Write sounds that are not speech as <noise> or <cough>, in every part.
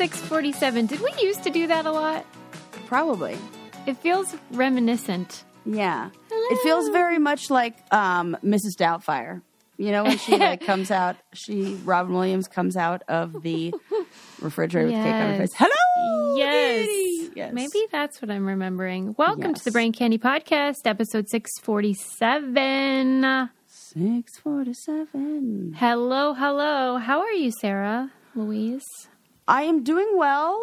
Episode 647. Did we used to do that a lot? Probably. It feels reminiscent. Yeah. It feels very much like um, Mrs. Doubtfire. You know, when she like <laughs> comes out, she Robin Williams comes out of the refrigerator with cake on her face. Hello. Yes. Yes. Maybe that's what I'm remembering. Welcome to the Brain Candy Podcast, episode 647. six forty-seven. Hello, hello. How are you, Sarah? Louise? I am doing well.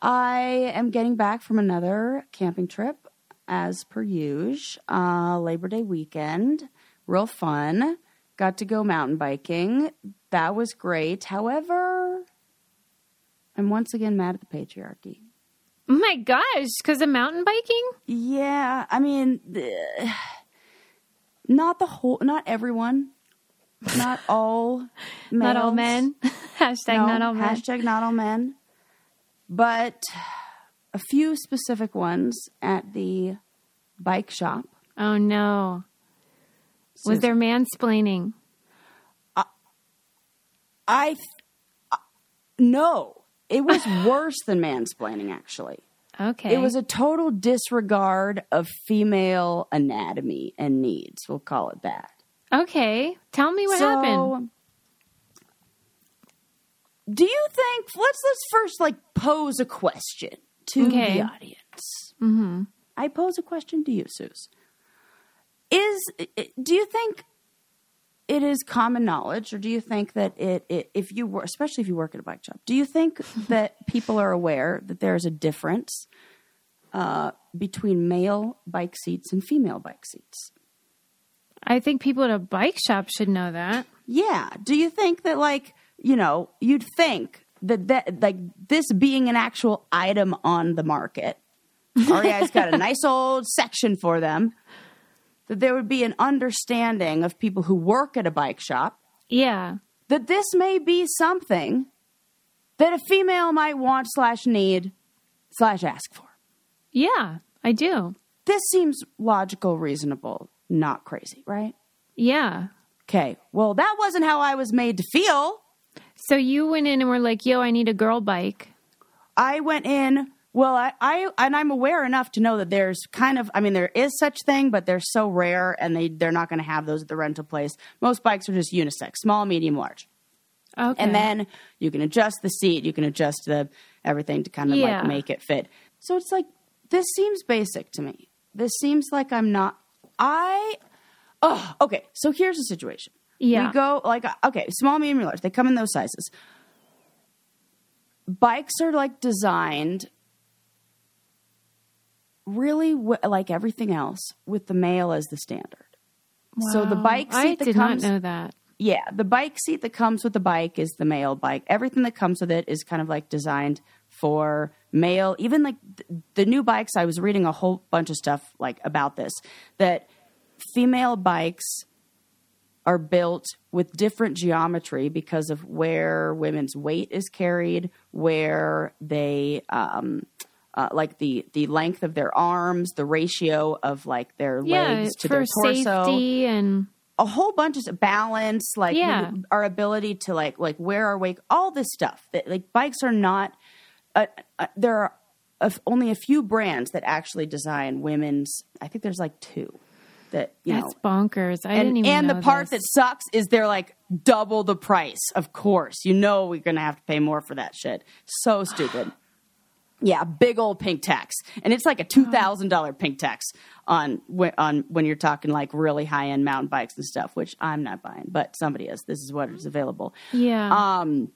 I am getting back from another camping trip, as per usual. Uh, Labor Day weekend, real fun. Got to go mountain biking. That was great. However, I'm once again mad at the patriarchy. Oh my gosh, because of mountain biking? Yeah, I mean, <sighs> not the whole, not everyone, not all, Not all men. <laughs> Hashtag No, not all men. Hashtag not all men. But a few specific ones at the bike shop. Oh no. Was there mansplaining? I uh, no. It was <laughs> worse than mansplaining. Actually, Okay. it was a total disregard of female anatomy and needs. We'll call it that. Okay. Tell me what so, happened. Do you think? Let's let's first like pose a question to Okay. the audience. Mm-hmm. I pose a question to you, Suze. Is do you think it is common knowledge, or do you think that it, it if you were, especially if you work at a bike shop, do you think <laughs> that people are aware that there is a difference uh, between male bike seats and female bike seats? I think people at a bike shop should know that. Yeah. Do you think that like, you know, you'd think that that like this being an actual item on the market, <laughs> REI's got a nice old section for them, that there would be an understanding of people who work at a bike shop Yeah. that this may be something that a female might want slash need slash ask for. Yeah, I do. This seems logical, reasonable, not crazy, right? Yeah. Okay. Well, that wasn't how I was made to feel. So you went in and were like, yo, I need a girl bike. I went in. Well, I, I and I'm aware enough to know that there's kind of. I mean, there is such thing, but they're so rare, and they they're not going to have those at the rental place. Most bikes are just unisex, small, medium, large, Okay. and then you can adjust the seat, you can adjust the everything to kind of Yeah. like make it fit. So it's like this seems basic to me. This seems like I'm not. I. Oh, okay. So here's the situation. Yeah. We go like uh, okay, small, medium, large. They come in those sizes. Bikes are like designed really w- like everything else with the male as the standard. Wow. So the bike seat I that did comes not know that. yeah, the bike seat that comes with the bike is the male bike. Everything that comes with it is kind of like designed for male. Even like th- the new bikes, I was reading a whole bunch of stuff like about this that female bikes are built with different geometry because of where women's weight is carried, where they um, uh, like the the length of their arms, the ratio of like their Yeah, legs to their torso safety and a whole bunch of balance, like Yeah. our ability to like like wear our weight, all this stuff. That like bikes are not. Uh, uh, there are only a few brands that actually design women's. I think there's like two that you that's know. bonkers. I And, didn't even and the part this. that sucks is they're like double the price. Of course, you know we're gonna have to pay more for that shit. So stupid. <sighs> Yeah, big old pink tax, and it's like a two thousand dollar pink tax on on when you're talking like really high end mountain bikes and stuff, which I'm not buying, but somebody is. This is what is available. Yeah. Um,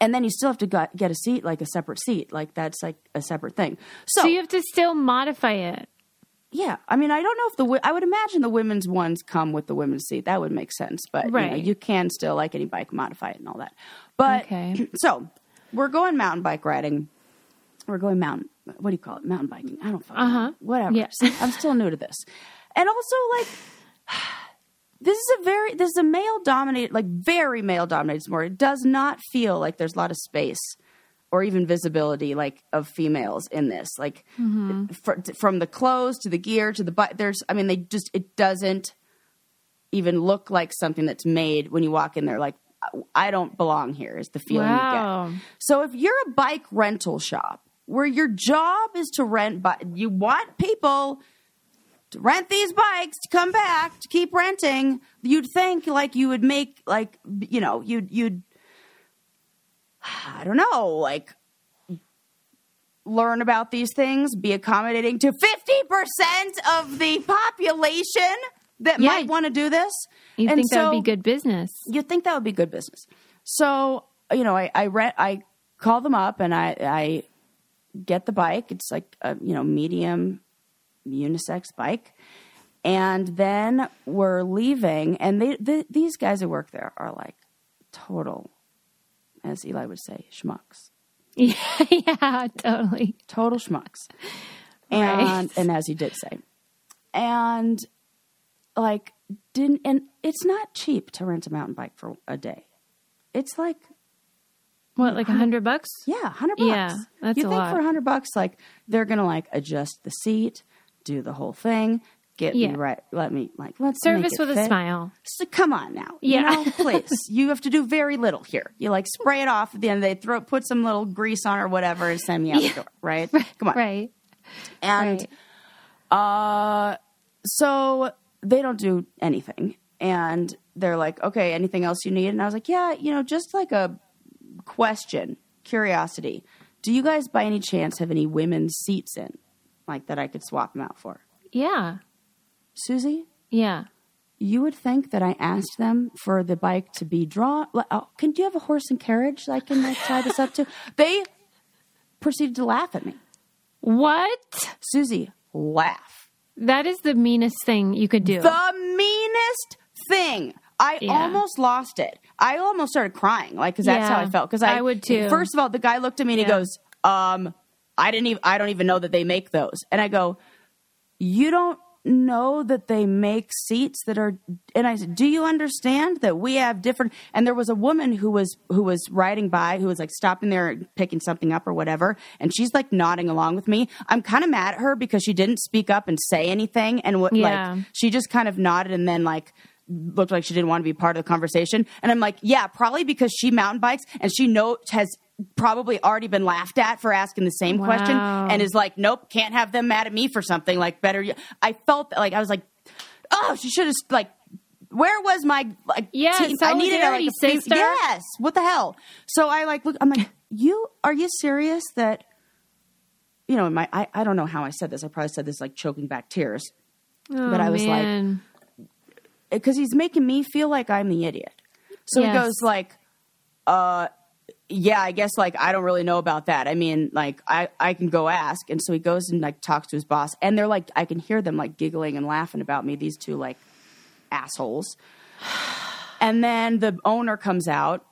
and then you still have to get a seat, like a separate seat, like that's like a separate thing. So, so you have to still modify it. Yeah, I mean, I don't know if the I would imagine the women's ones come with the women's seat. That would make sense, but you, know, Right. you can still like any bike modify it and all that. But Okay. <clears throat> so we're going mountain bike riding. We're going mountain. What do you call it? Mountain biking. I don't fucking Uh-huh. know. Whatever. Yeah. <laughs> I'm still new to this, and also like. <sighs> This is a very this is a male dominated like very male dominated sport. It does not feel like there's a lot of space or even visibility like of females in this. Like mm-hmm. fr- from the clothes to the gear to the but there's I mean they just it doesn't even look like something that's made when you walk in there like I don't belong here. Is the feeling Wow. you get. So if you're a bike rental shop where your job is to rent, but you want people to rent these bikes to come back to keep renting, you'd think like you would make like you know you'd you'd I don't know like learn about these things, be accommodating to fifty percent of the population that Yeah. might want to do this. You think that would be good business? You'd think that would be good business. So you know, I I read I call them up and I I get the bike. It's like a you know medium unisex bike, and then we're leaving, and they the, these guys who work there are like total, as Eli would say, schmucks, Yeah, <laughs> yeah, totally. total schmucks, Right. and and as you did say, and like didn't and it's not cheap to rent a mountain bike for a day. It's like What, like a hundred bucks? Yeah, hundred bucks. Yeah, that's you a think lot. for hundred bucks, like they're gonna like adjust the seat, do the whole thing, get Yeah. me right. Let me like let's Service with a smile. So come on now, Yeah. you know, <laughs> please. you have to do very little here. You like spray it off at the end. They throw put some little grease on or whatever and send me out the door. Right? <laughs> Come on. Right. And right. uh, so they don't do anything. And they're like, okay, anything else you need? And I was like, yeah, you know, just like a question, curiosity. Do you guys by any chance have any women's seats in? Like that I could swap them out for? Yeah. Susie, Yeah. you would think that I asked them for the bike to be drawn. Oh, can do you have a horse and carriage I can like tie this up to? <laughs> They proceeded to laugh at me. What? Susie, laugh. That is the meanest thing you could do. the meanest thing. I Yeah. almost lost it. I almost started crying, like because that's how I felt. Because I, I would too. First of all, the guy looked at me and he goes, "Um, I didn't even. I don't even know that they make those." And I go, "You don't know that they make seats that are?" And I said, "Do you understand that we have different?" And there was a woman who was who was riding by, who was like stopping there and picking something up or whatever, and she's like nodding along with me. I'm kind of mad at her because she didn't speak up and say anything, and what Yeah. like she just kind of nodded and then like looked like she didn't want to be part of the conversation. And I'm like, yeah, probably because she mountain bikes and she know has probably already been laughed at for asking the same question and is like, nope, can't have them mad at me for something. Like better. I felt like I was like, oh, she should have like. Where was my like? Yeah, team? I needed a, like, a sister. Yes. What the hell? So I like look. I'm like, you are you serious that? You know, my I, I don't know how I said this. I probably said this like choking back tears Oh, but I was like, because he's making me feel like I'm the idiot. So he goes like, uh, yeah, I guess like I don't really know about that. I mean, like I I can go ask, and so he goes and like talks to his boss, and they're like, I can hear them like giggling and laughing about me. These two like assholes. <sighs> And then the owner comes out,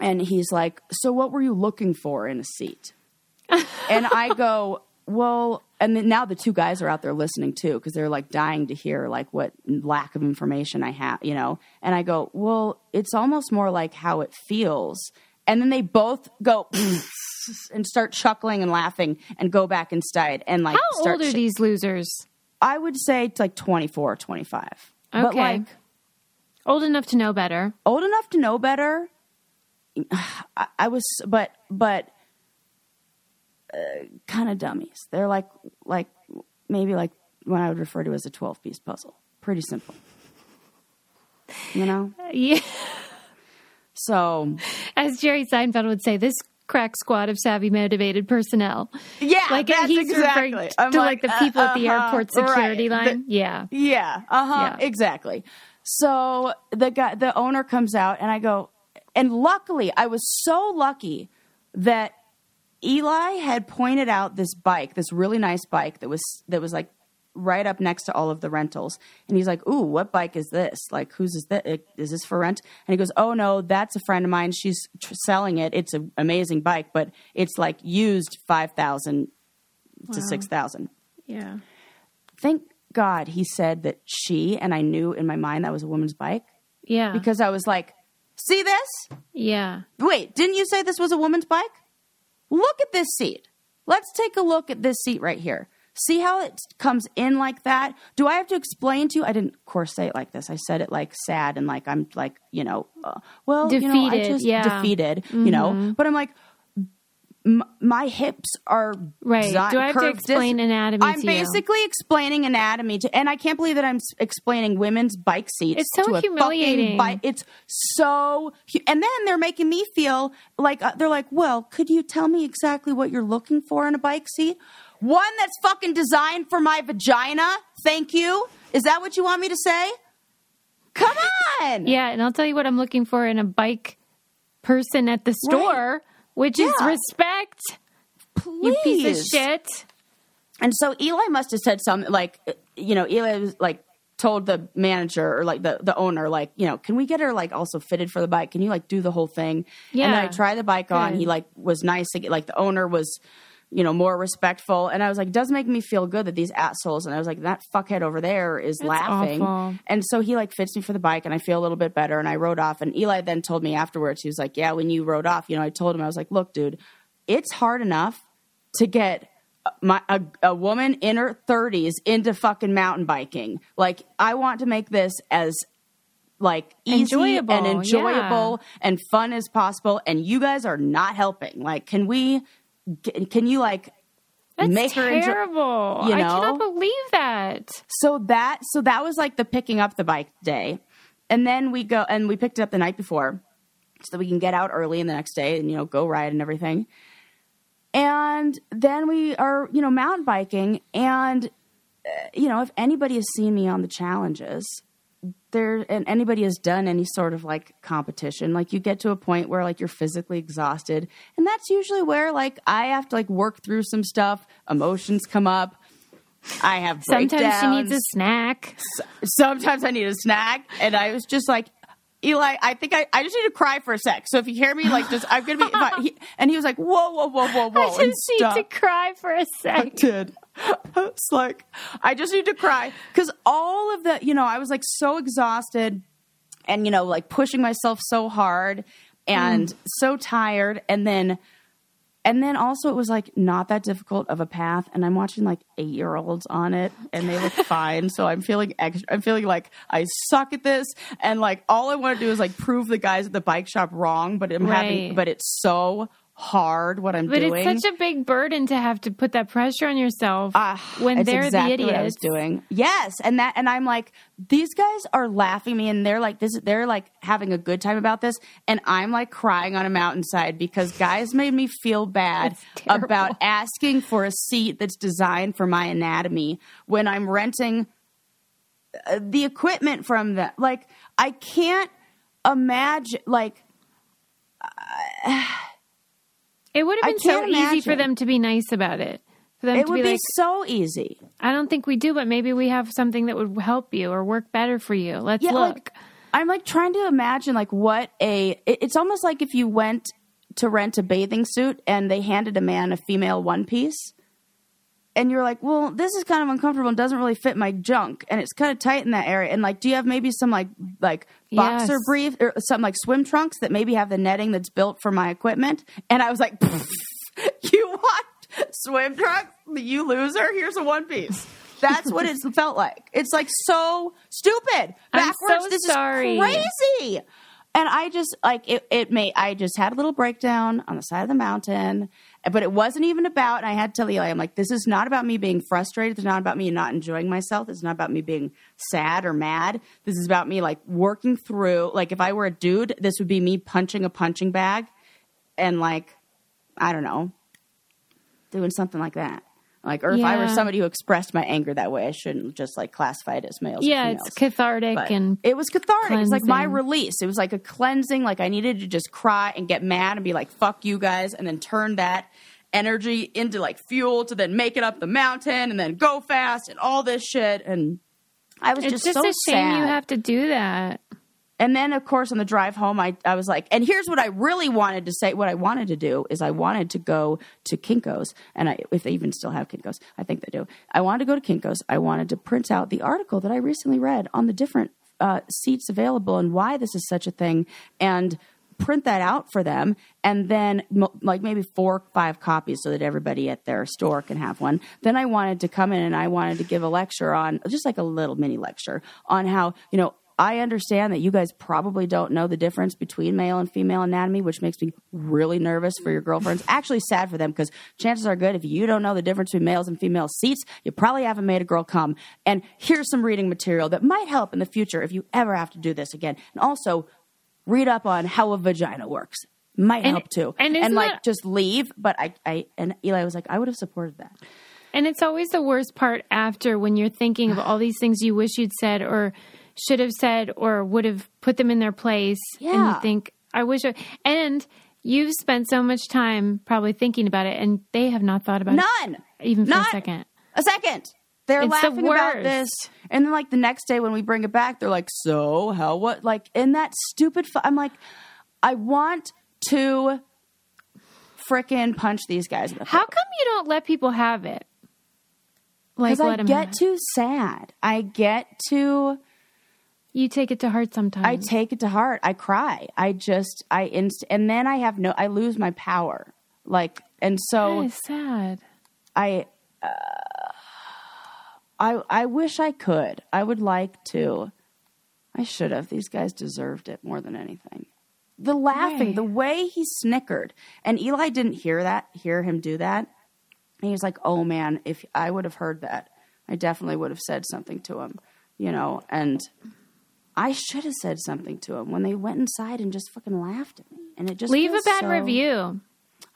and he's like, "So what were you looking for in a seat?" <laughs> and I go, well, and then now the two guys are out there listening too because they're like dying to hear like what lack of information I have, you know. And I go, well, it's almost more like how it feels. And then they both go <laughs> and start chuckling and laughing and go back inside and like How start. old are sh- these losers? I would say it's like 24 or 25. But Okay. like Old enough to know better. old enough to know better. <sighs> I, I was, but but uh, kind of dummies. They're like like maybe like what I would refer to as a twelve piece puzzle. Pretty simple, you know. <laughs> Yeah. So As Jerry Seinfeld would say, this crack squad of savvy, motivated personnel. yeah, Like that's he's exactly. referring I'm to like, the people at the uh-huh, airport security right. line. yeah. Yeah. Uh huh. Yeah. Exactly. So the guy, the owner comes out, and I go, and luckily, I was so lucky that Eli had pointed out this bike, this really nice bike that was that was like right up next to all of the rentals, and he's like, "Ooh, what bike is this? Like, whose is that? Is this for rent?" And he goes, "Oh no, that's a friend of mine. She's tr- selling it. It's an amazing bike, but it's like used five thousand to six thousand. Yeah. Thank God he said that she, and I knew in my mind that was a woman's bike Yeah. because I was like, see this? yeah. Wait, didn't you say this was a woman's bike? Look at this seat. Let's take a look at this seat right here. See how it comes in like that? Do I have to explain to you? I didn't, of course, say it like this. I said it like sad and like I'm like, you know, uh, well, you know, I Defeated, just yeah. Mm-hmm. defeated, you know. But I'm like, m- my hips are Right. desi- Do I have to explain anatomy I'm to you? basically explaining anatomy to, and I can't believe that I'm explaining women's bike seats. It's so to a fucking humiliating. Bike. It's so, hu- and then they're making me feel like uh, they're like, well, could you tell me exactly what you're looking for in a bike seat? One that's fucking designed for my vagina. Thank you. Is that what you want me to say? Come on. Yeah, and I'll tell you what I'm looking for in a bike person at the store, which is respect. Please. You piece of shit. And so Eli must have said something like, you know, Eli was like told the manager or like the, the owner, like, you know, can we get her like also fitted for the bike? Can you like do the whole thing? Yeah. And I Yeah. tried the bike on. Good. He like was nice. to get- Like the owner was, you know, more respectful. And I was like, it does make me feel good that these assholes. And I was like, that fuckhead over there is That's laughing. awful. And so he like fits me for the bike and I feel a little bit better. And I rode off. And Eli then told me afterwards, he was like, yeah, when you rode off, you know, I told him, I was like, look, dude, it's hard enough to get my a, a woman in her 30s into fucking mountain biking. Like I want to make this as like easy Enjoyable, and enjoyable and fun as possible and you guys are not helping. Like can we can you like That's make her enjoy terrible. you I know? cannot believe that. so that so that was like the picking up the bike day and then we go and we picked it up the night before so that we can get out early in the next day and you know go ride and everything and then we are you know mountain biking and uh, you know if anybody has seen me on the challenges there and anybody has done any sort of like competition like you get to a point where like you're physically exhausted and that's usually where like i have to like work through some stuff emotions come up i have Sometimes she needs a snack. sometimes I need a snack. And I was just like, Eli, I think I, I just need to cry for a sec. So if you hear me, like, just, I'm to be, I, he, and he was like, whoa, whoa, whoa, whoa, whoa. <laughs> I just need to cry for a sec. I did. It's like, I just need to cry. Because all of the, you know, I was like so exhausted and, you know, like pushing myself so hard and mm. so tired. And then, and then also it was like not that difficult of a path. And I'm watching like eight year olds on it and they look <laughs> fine. So I'm feeling extra, I'm feeling like I suck at this. And like all I want to do is like prove the guys at the bike shop wrong. But I'm having, but it's so hard what I'm But doing. But it's such a big burden to have to put that pressure on yourself when they're exactly the what idiots. I was doing. Yes, and that, and I'm like, these guys are laughing me, and they're like, this, they're like having a good time about this, and I'm like crying on a mountainside because guys made me feel bad about asking for a seat that's designed for my anatomy when I'm renting uh, the equipment from them. Like, I can't imagine, like. It would have been so can't easy for them to be nice about it. For them It to would be be like, so easy. I don't think we do, but maybe we have something that would help you or work better for you. Let's Yeah, look. like I'm like trying to imagine like what a it- it's almost like if you went to rent a bathing suit and they handed a man a female one piece and you're like, "Well, this is kind of uncomfortable and doesn't really fit my junk and it's kind of tight in that area." And like, do you have maybe some like like boxer Yes. brief or some like swim trunks that maybe have the netting that's built for my equipment? And I was like, <laughs> "You want swim trunks? You loser! Here's a one piece." That's what it felt like. It's like so stupid. I'm Backwards. so this sorry. is crazy. And I just like it. It made. I just had a little breakdown on the side of the mountain, but it wasn't even about. And I had to tell Eli, I'm like, this is not about me being frustrated. It's not about me not enjoying myself. It's not about me being sad or mad. This is about me like working through. Like if I were a dude, this would be me punching a punching bag, and like, I don't know, doing something like that. Like, or if I were somebody who expressed my anger that way, I shouldn't just like classify it as male. yeah, it's cathartic But and it was cathartic. It was like my release. It was like a cleansing. Like I needed to just cry and get mad and be like, "Fuck you guys," and then turn that energy into like fuel to then make it up the mountain and then go fast and all this shit. And I was it's just, just, so a shame sad. you have to do that. And then, of course, on the drive home, I, I was like, and here's what I really wanted to say. What I wanted to do is I wanted to go to Kinko's. And I, if they even still have Kinko's, I think they do. I wanted to go to Kinko's. I wanted to print out the article that I recently read on the different uh, seats available and why this is such a thing. And print that out for them and then like maybe four or five copies so that everybody at their store can have one. Then I wanted to come in and I wanted to give a lecture on just like a little mini lecture on how, you know, I understand that you guys probably don't know the difference between male and female anatomy, which makes me really nervous for your girlfriends. <laughs> Actually, sad for them because chances are good if you don't know the difference between males and female seats, you probably haven't made a girl come. And here's some reading material that might help in the future if you ever have to do this again. And also, read up on how a vagina works. Might And- help too. and isn't like that- just leave. But I, I, and Eli was like, I would have supported that. And it's always the worst part after when you're thinking of all these things you wish you'd said or should have said or would have put them in their place. And Yeah. you think, I wish I. And you've spent so much time probably thinking about it, and they have not thought about None. it even for Not a second. a second. They're It's the laughing about this, and then like the next day when we bring it back, they're like, "So how? What? Like in that stupid?" Fu-? I'm like, I want to frickin' punch these guys in the How face come you don't let people have it? Like, I get too sad. I get too. You take it to heart sometimes. I take it to heart. I cry. I just I inst and then I have no. I lose my power. Like and so. That is sad. I uh, I I wish I could. I would like to. I should have. These guys deserved it more than anything. The laughing, Right. the way he snickered, and Eli didn't hear that, hear him do that. And he was like, "Oh man, if I would have heard that, I definitely would have said something to him." You know, and I should have said something to him when they went inside and just fucking laughed at me. And it just Leave a bad so- review.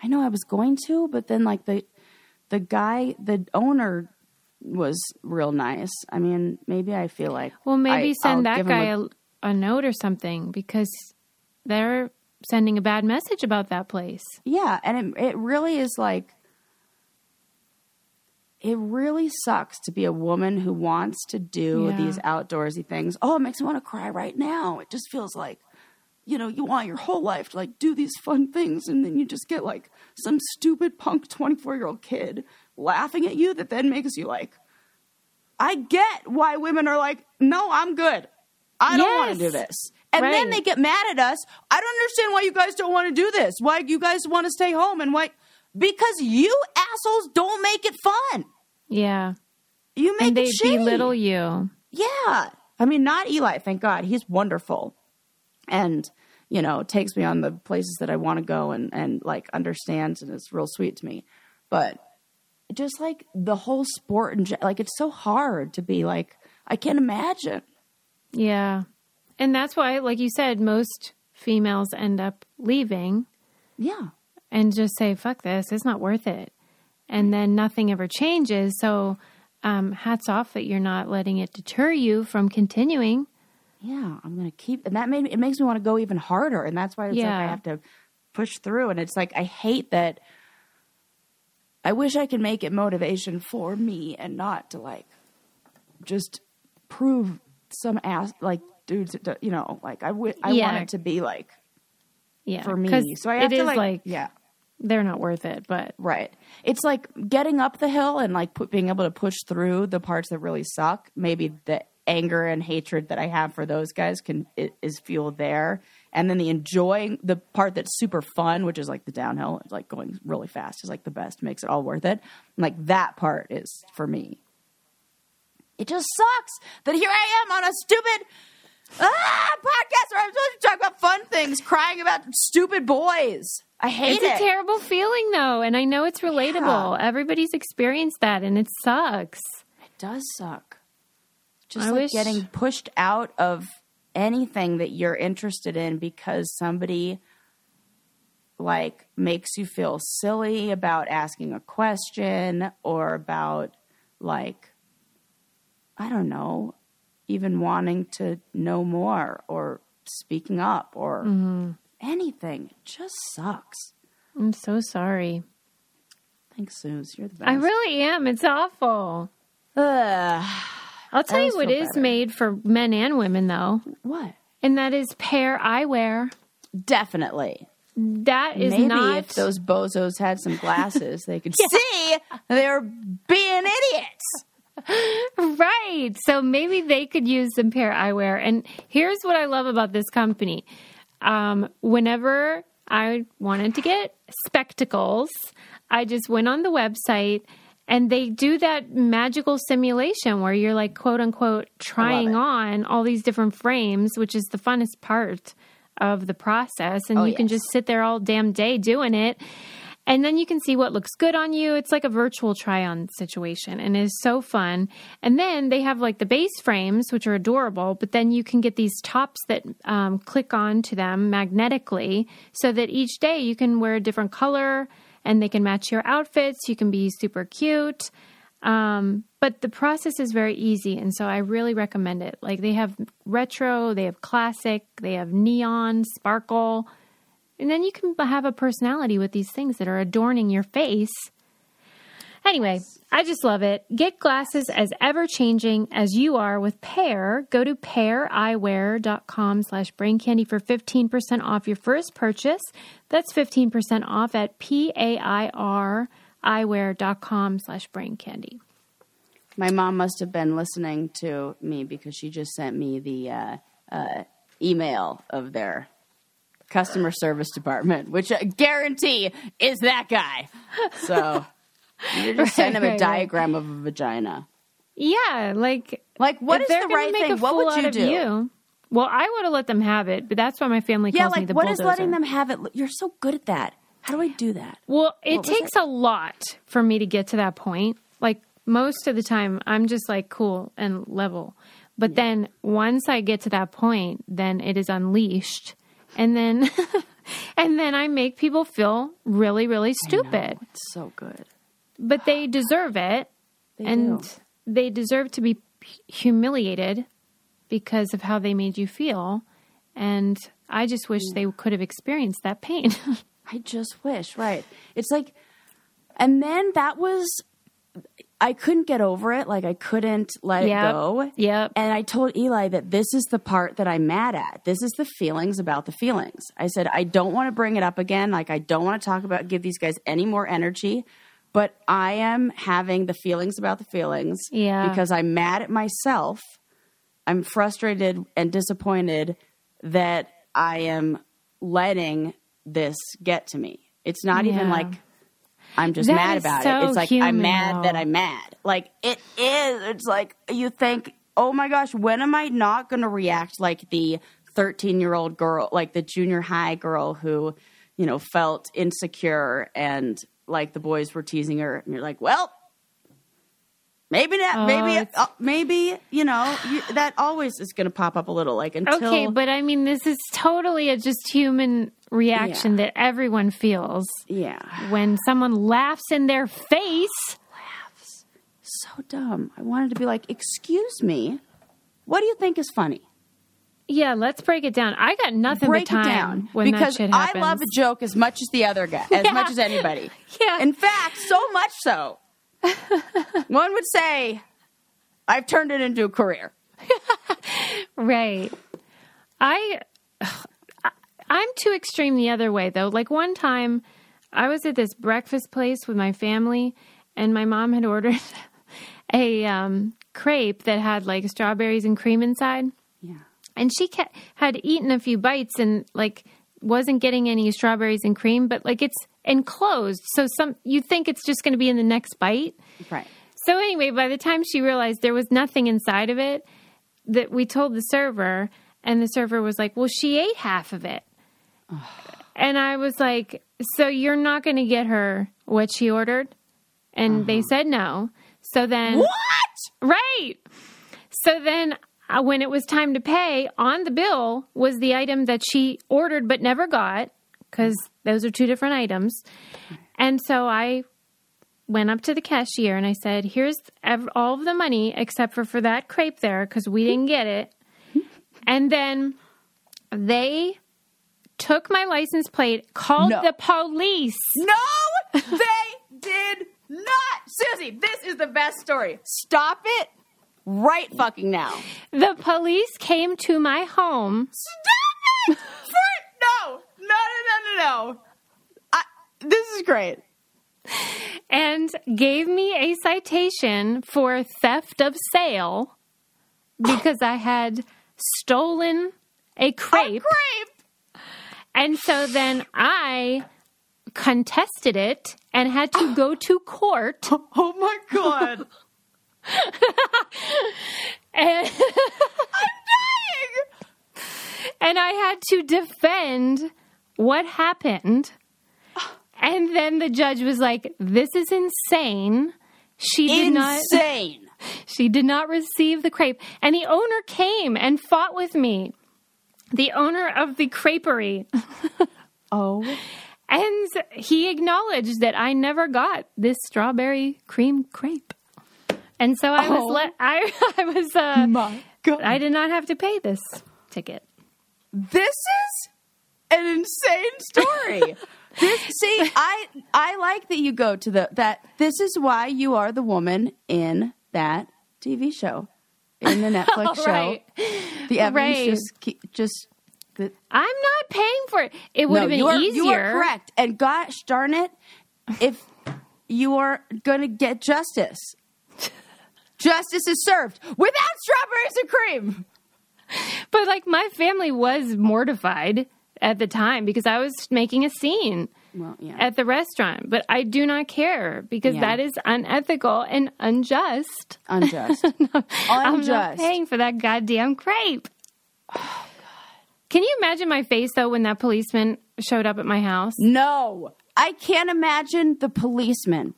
I know I was going to, but then like the the guy, the owner was real nice. I mean, maybe I feel like Well, maybe I- send I'll that guy a- a, a note or something because they're sending a bad message about that place. yeah, and it it really is like it really sucks to be a woman who wants to do Yeah. these outdoorsy things. Oh, it makes me want to cry right now. It just feels like you know, you want your whole life to like do these fun things and then you just get like some stupid punk 24-year-old kid laughing at you that then makes you like I get why women are like, "No, I'm good. I don't want to do this." And then they get mad at us. I don't understand why you guys don't want to do this. Why you guys want to stay home and why because you assholes don't make it fun. Yeah. You make and they belittle you. Yeah. I mean, not Eli, thank God. He's wonderful. And, you know, takes me on the places that I want to go and, and like understands and is real sweet to me. But just like the whole sport and like it's so hard to be like, I can't imagine. Yeah. And that's why, like you said, most females end up leaving Yeah. and just say, fuck this, it's not worth it. And then nothing ever changes. So, um, hats off that you're not letting it deter you from continuing. Yeah. I'm going to keep, and that made it makes me want to go even harder. And that's why it's like I have to push through. And it's like, I hate that. I wish I could make it motivation for me and not to like just prove some ass like dudes you know like I wi- I Yeah. want it to be like Yeah. for me so I have to like, like, yeah they're not worth it, but right. It's like getting up the hill and like put, being able to push through the parts that really suck. Maybe the anger and hatred that I have for those guys can is fueled there. And then the enjoying the part that's super fun which is like the downhill it's like going really fast is like the best makes it all worth it. Like that part is for me. It just sucks that here I am on a stupid ah, podcast where I'm supposed to talk about fun things, crying about stupid boys. I hate it's it. It's a terrible feeling though. And I know it's relatable. Everybody's experienced that and it sucks. it does suck. Just I like wish- getting pushed out of anything that you're interested in because somebody like makes you feel silly about asking a question or about like I don't know, even wanting to know more or speaking up or Mm-hmm. anything. It just sucks. I'm so sorry. Thanks, Suze. You're the best. I really am. It's awful. Ugh. I'll tell you what is better. made for men and women though, what? and that is pair eyewear. Definitely. That is Maybe not if those bozos had some glasses, they could <laughs> see they're being idiots. Right. So maybe they could use some pair eyewear. And here's what I love about this company. um, whenever I wanted to get spectacles, I just went on the website and they do that magical simulation where you're like, quote unquote, trying on all these different frames, which is the funnest part of the process. And Oh, you can just sit there all damn day doing it. And then you can see what looks good on you. It's like a virtual try on situation and it is so fun. And then they have like the base frames, which are adorable, but then you can get these tops that um, click on to them magnetically so that each day you can wear a different color and they can match your outfits. You can be super cute. Um, but the process is very easy. And so I really recommend it. Like they have retro, they have classic, they have neon, sparkle. And then you can have a personality with these things that are adorning your face. Anyway, I just love it. Get glasses as ever changing as you are with Pair. Go to paireyewear.com slash brain candy for 15% off your first purchase. That's 15% off at P-A-I-R eyewear.com slash brain candy. My mom must have been listening to me because she just sent me the uh, uh, email of their customer service department, which I guarantee is that guy. So you just send him a right, right. diagram of a vagina. Yeah, like Like, what is the right thing? What would you do? You, well, I would have let them have it, but that's why my family Yeah, calls me like the what is bulldozer. letting them have it? You're so good at that. How do I do that? Well, it What takes a lot for me to get to that point. Like most of the time, I'm just like cool and level. But then once I get to that point, then it is unleashed, and then <laughs> and then I make people feel really, really stupid. It's so good. But they deserve it, They and do. they deserve to be humiliated because of how they made you feel. And I just wish mm. they could have experienced that pain. <laughs> I just wish, right? It's like, and then that was, I couldn't get over it. Like I couldn't let Yep. it go. Yep. And I told Eli that this is the part that I'm mad at. This is the feelings about the feelings. I said, I don't want to bring it up again. Like I don't want to talk about, give these guys any more energy. But I am having the feelings about the feelings Yeah. because I'm mad at myself. I'm frustrated and disappointed that I am letting this get to me. It's not even like I'm just That mad about so it. It's like human, I'm mad that. I'm mad. Like it is. It's like you think, oh my gosh, when am I not going to react like the 13 year old girl, like the junior high girl who, you know, felt insecure and like the boys were teasing her, and you're like, well. Maybe that, Oh, maybe, uh, maybe you know you, that always is going to pop up a little. Like until Okay, but I mean, this is totally a just human reaction Yeah. that everyone feels yeah, when someone laughs in their face. Laughs so dumb. I wanted to be like, excuse me, what do you think is funny? Yeah, let's break it down. I got nothing break but time it down when because that shit I love a joke as much as the other guy, as <laughs> Yeah. much as anybody. Yeah. In fact, so much so, <laughs> one would say, I've turned it into a career. <laughs> Right. I <sighs> I'm too extreme the other way though. Like one time I was at this breakfast place with my family and my mom had <laughs> ordered a um, crepe that had like strawberries and cream inside. Yeah. And she ca- had eaten a few bites and like wasn't getting any strawberries and cream, but like it's enclosed. So some you think it's just going to be in the next bite. Right. So anyway, by the time she realized there was nothing inside of it, that we told the server, and the server was like, "Well, she ate half of it," <sighs> and I was like, "So you're not going to get her what she ordered?" And they uh-huh. said no. So then, What? right? So then, uh, when it was time to pay, on the bill was the item that she ordered but never got, because those are two different items. And so I went up to the cashier and I said, "Here's all of the money except for for that crepe there because we didn't get it." And then they took my license plate, called No. the police. No, they did not. Susie, this is the best story. Stop it right fucking now. The police came to my home. Stop it! <laughs> For, no, no, no, no, no, no. I, this is great. and gave me a citation for theft of sale because I had stolen a A crepe. crepe. And so then I contested it and had to go to court. <laughs> Oh my god. <laughs> And, I'm <laughs> dying. and I had to defend what happened. And then the judge was like, "This is insane." She did not <laughs> Insane. she did not receive the crepe. And the owner came and fought with me. The owner of the creperie. <laughs> Oh. And he acknowledged that I never got this strawberry cream crepe. And so I was Oh. let I <laughs> I was uh My god. I did not have to pay this ticket. this is an insane story. <laughs> this see, I I like that you go to the that this is why you are the woman in that TV show. In the <laughs> Netflix show. Right. The evidence Right. just just the, I'm not paying for it. It would no, have been you are, easier. You are correct. And gosh darn it, if you are going to get justice, justice is served without strawberries and cream. But like my family was mortified at the time because I was making a scene Well, yeah. at the restaurant. But I do not care because Yeah. that is unethical and unjust. Unjust. <laughs> I'm Unjust. not paying for that goddamn crepe. <sighs> Can you imagine my face though when that policeman showed up at my house? No, I can't imagine the policeman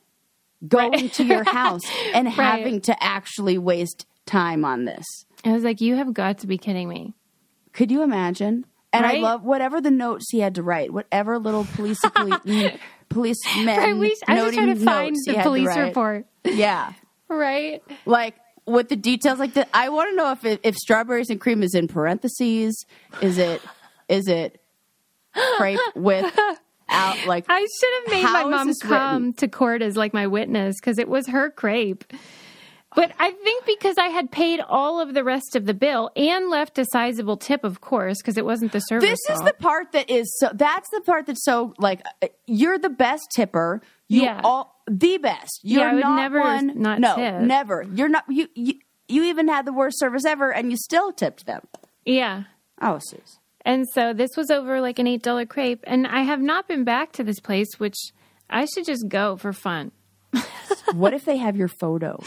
going Right. to your house <laughs> and Right. having to actually waste time on this. I was like, "You have got to be kidding me!" Could you imagine? And I love whatever the notes he had to write, whatever little police <laughs> mm, policemen Right? We, I was trying to find the police report. Yeah, <laughs> Right? like with the details like that. I want to know if it, if strawberries and cream is in parentheses. Is it is it <gasps> crepe with out like I should have made my mom come written? to court as like my witness because it was her crepe. But I think because I had paid all of the rest of the bill and left a sizable tip, of course, because it wasn't the service. This is fault. the part that is so. That's the part that's so like uh, you're the best tipper. You Yeah. all the best. You're would not never one. not no, tip. never. You're not. You, you you even had the worst service ever, and you still tipped them. yeah. Oh, Suze. And so this was over like an eight dollar crepe, and I have not been back to this place, which I should just go for fun. <laughs> What if they have your photo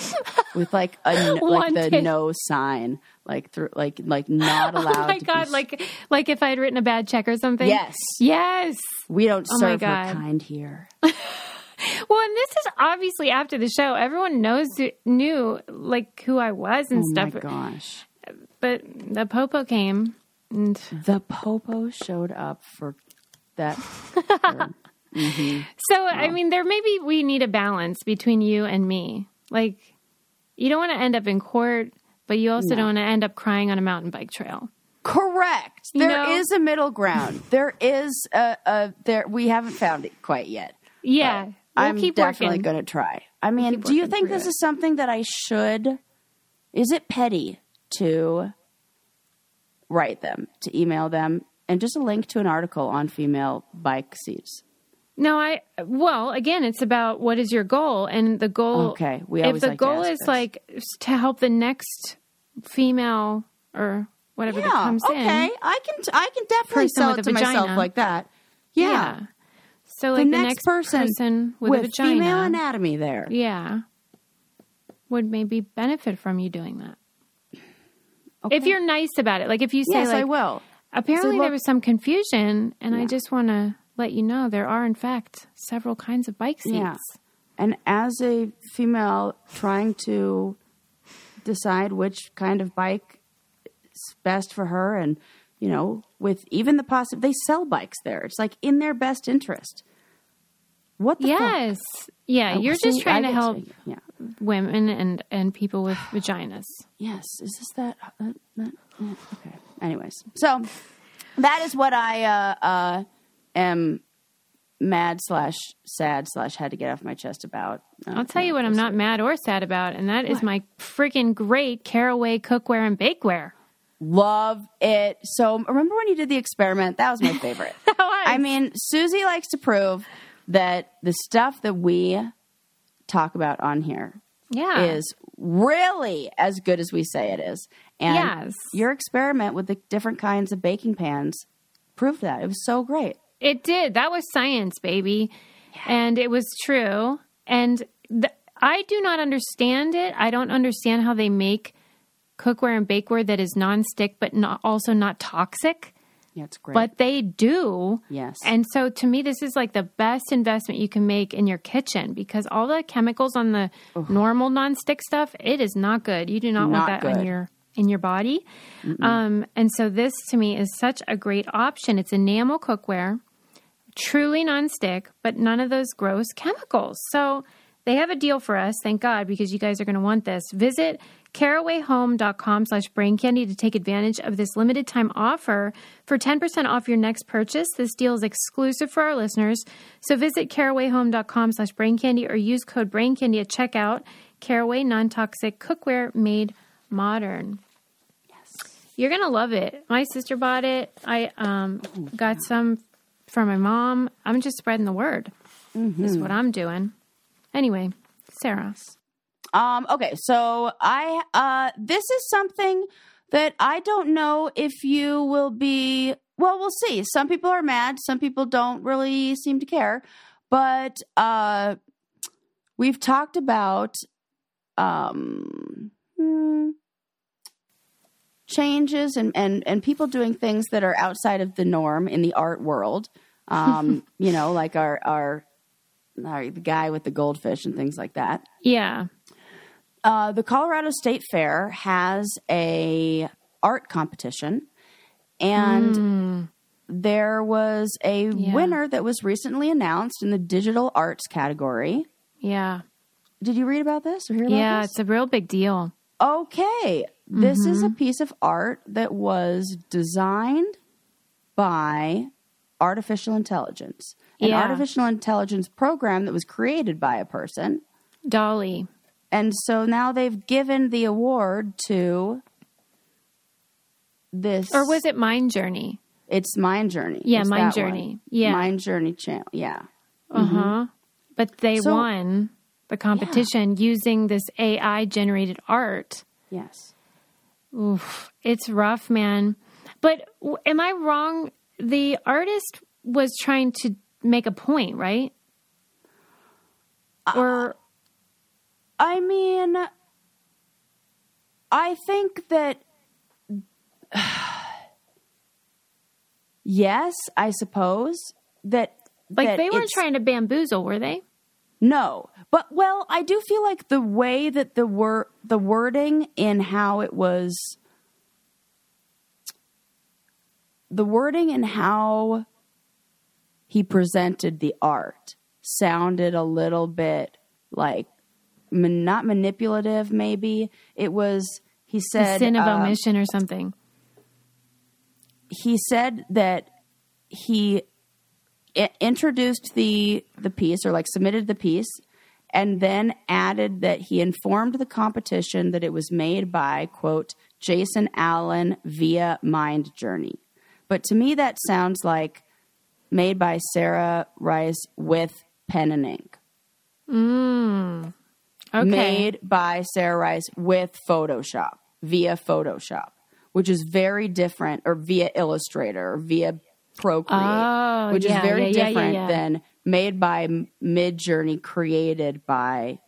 with like a <laughs> like Wanted. the no sign, like through like like not <laughs> oh allowed? oh my god! be, Like like if I had written a bad check or something. yes, Yes. we don't Oh serve her kind here. Well, and this is obviously after the show. Everyone knows knew like who I was and stuff. Oh my gosh, But the popo came, and the popo showed up for that. <laughs> Mm-hmm. so I mean, there maybe we need a balance between you and me. Like, you don't want to end up in court, but you also No. don't want to end up crying on a mountain bike trail. Correct. You There is know? a middle ground. there is a, a there. We haven't found it quite yet. Yeah, we'll I'm definitely going to try. I mean, keep do you think this it. is something that I should? Is it petty to write them, to email them, and just a link to an article on female bike seats? No, I well, again, it's about what is your goal, and the goal. Okay, we if the like goal is this. like to help the next female or whatever that comes okay. in. I can. I can definitely sell it to myself like that. Yeah. So like The like next, person, with, a vagina, female anatomy there. yeah, would maybe benefit from you doing that. Okay. If you're nice about it, like if you say yes, like, I will. apparently look- there was some confusion, and I just want to let you know there are in fact several kinds of bike seats. Yeah. And as a female trying to decide which kind of bike is best for her, and you know, with even the possible, they sell bikes there. It's like in their best interest. What the fuck? Yes. Yeah, Oh, you're just trying I to help Yeah. Women and and people with <gasps> vaginas. Yes. Is this that? that, that yeah, okay. Anyways, so that is what I uh, uh, am mad slash sad slash had to get off my chest about. Uh, I'll tell you what I'm not mad or sad about, and that is my freaking great caraway cookware and bakeware. Love it. So remember when you did the experiment? That was my <laughs> favorite. I mean, Susie likes to prove that the stuff that we talk about on here yeah. is really as good as we say it is. And Yes. your experiment with the different kinds of baking pans proved that. It was so great. It did. That was science, baby. And it was true. And th- I do not understand it. I don't understand how they make cookware and bakeware that is nonstick but not also not toxic. Yeah, it's great. But they do. yes. And so to me, this is like the best investment you can make in your kitchen because all the chemicals on the normal nonstick stuff, it is not good. You do not, Not want that on your in your body. Um, and so this to me is such a great option. It's enamel cookware, truly nonstick, but none of those gross chemicals. So they have a deal for us, thank God, because you guys are going to want this. Visit carawayhome.com slash brain candy to take advantage of this limited time offer for 10% off your next purchase. This deal is exclusive for our listeners. So visit carawayhome.com slash brain candy or use code brain candy at checkout. Caraway non-toxic cookware made modern. Yes. You're gonna love it. My sister bought it. I um, got some for my mom. I'm just spreading the word. Is what I'm doing. Anyway, Sarah. Um, okay, so I uh this is something that I don't know if you will be well, we'll see. Some people are mad, some people don't really seem to care. But uh we've talked about um hmm, changes and, and and people doing things that are outside of the norm in the art world. Um, <laughs> you know, like our our our the guy with the goldfish and things like that. Yeah. Uh, the Colorado State Fair has a art competition, and there was a Yeah. winner that was recently announced in the digital arts category. Yeah. Did you read about this or hear about Yeah. this? It's a real big deal. Okay, this is a piece of art that was designed by artificial intelligence, an Yeah. artificial intelligence program that was created by a person. DALL-E. And so now they've given the award to this. Or was it Mind Journey? It's Mind Journey. Yeah, It's Mind that one. Journey. Yeah. Mind Journey channel. Yeah. Uh huh. But they So- won the competition using this AI generated art. Yes. Oof, it's rough, man. But w- am I wrong? The artist was trying to make a point, right? or I mean, I think that. <sighs> yes, I suppose that. like that they weren't trying to bamboozle, were they? No, but well, I do feel like the way that the word the wording in how it was the wording and how he presented the art sounded a little bit like not manipulative maybe it was he The said sin of um, omission or something. he said that he introduced the the piece or like submitted the piece and then added that he informed the competition that it was made by quote Jason Allen via Mind Journey. But to me that sounds like made by Sarah Rice with pen and ink. Okay. Made by Sarah Rice with Photoshop via Photoshop, which is very different, or via Illustrator or via Procreate, Oh, which yeah, is very yeah, different yeah. than made by Mid Journey, created by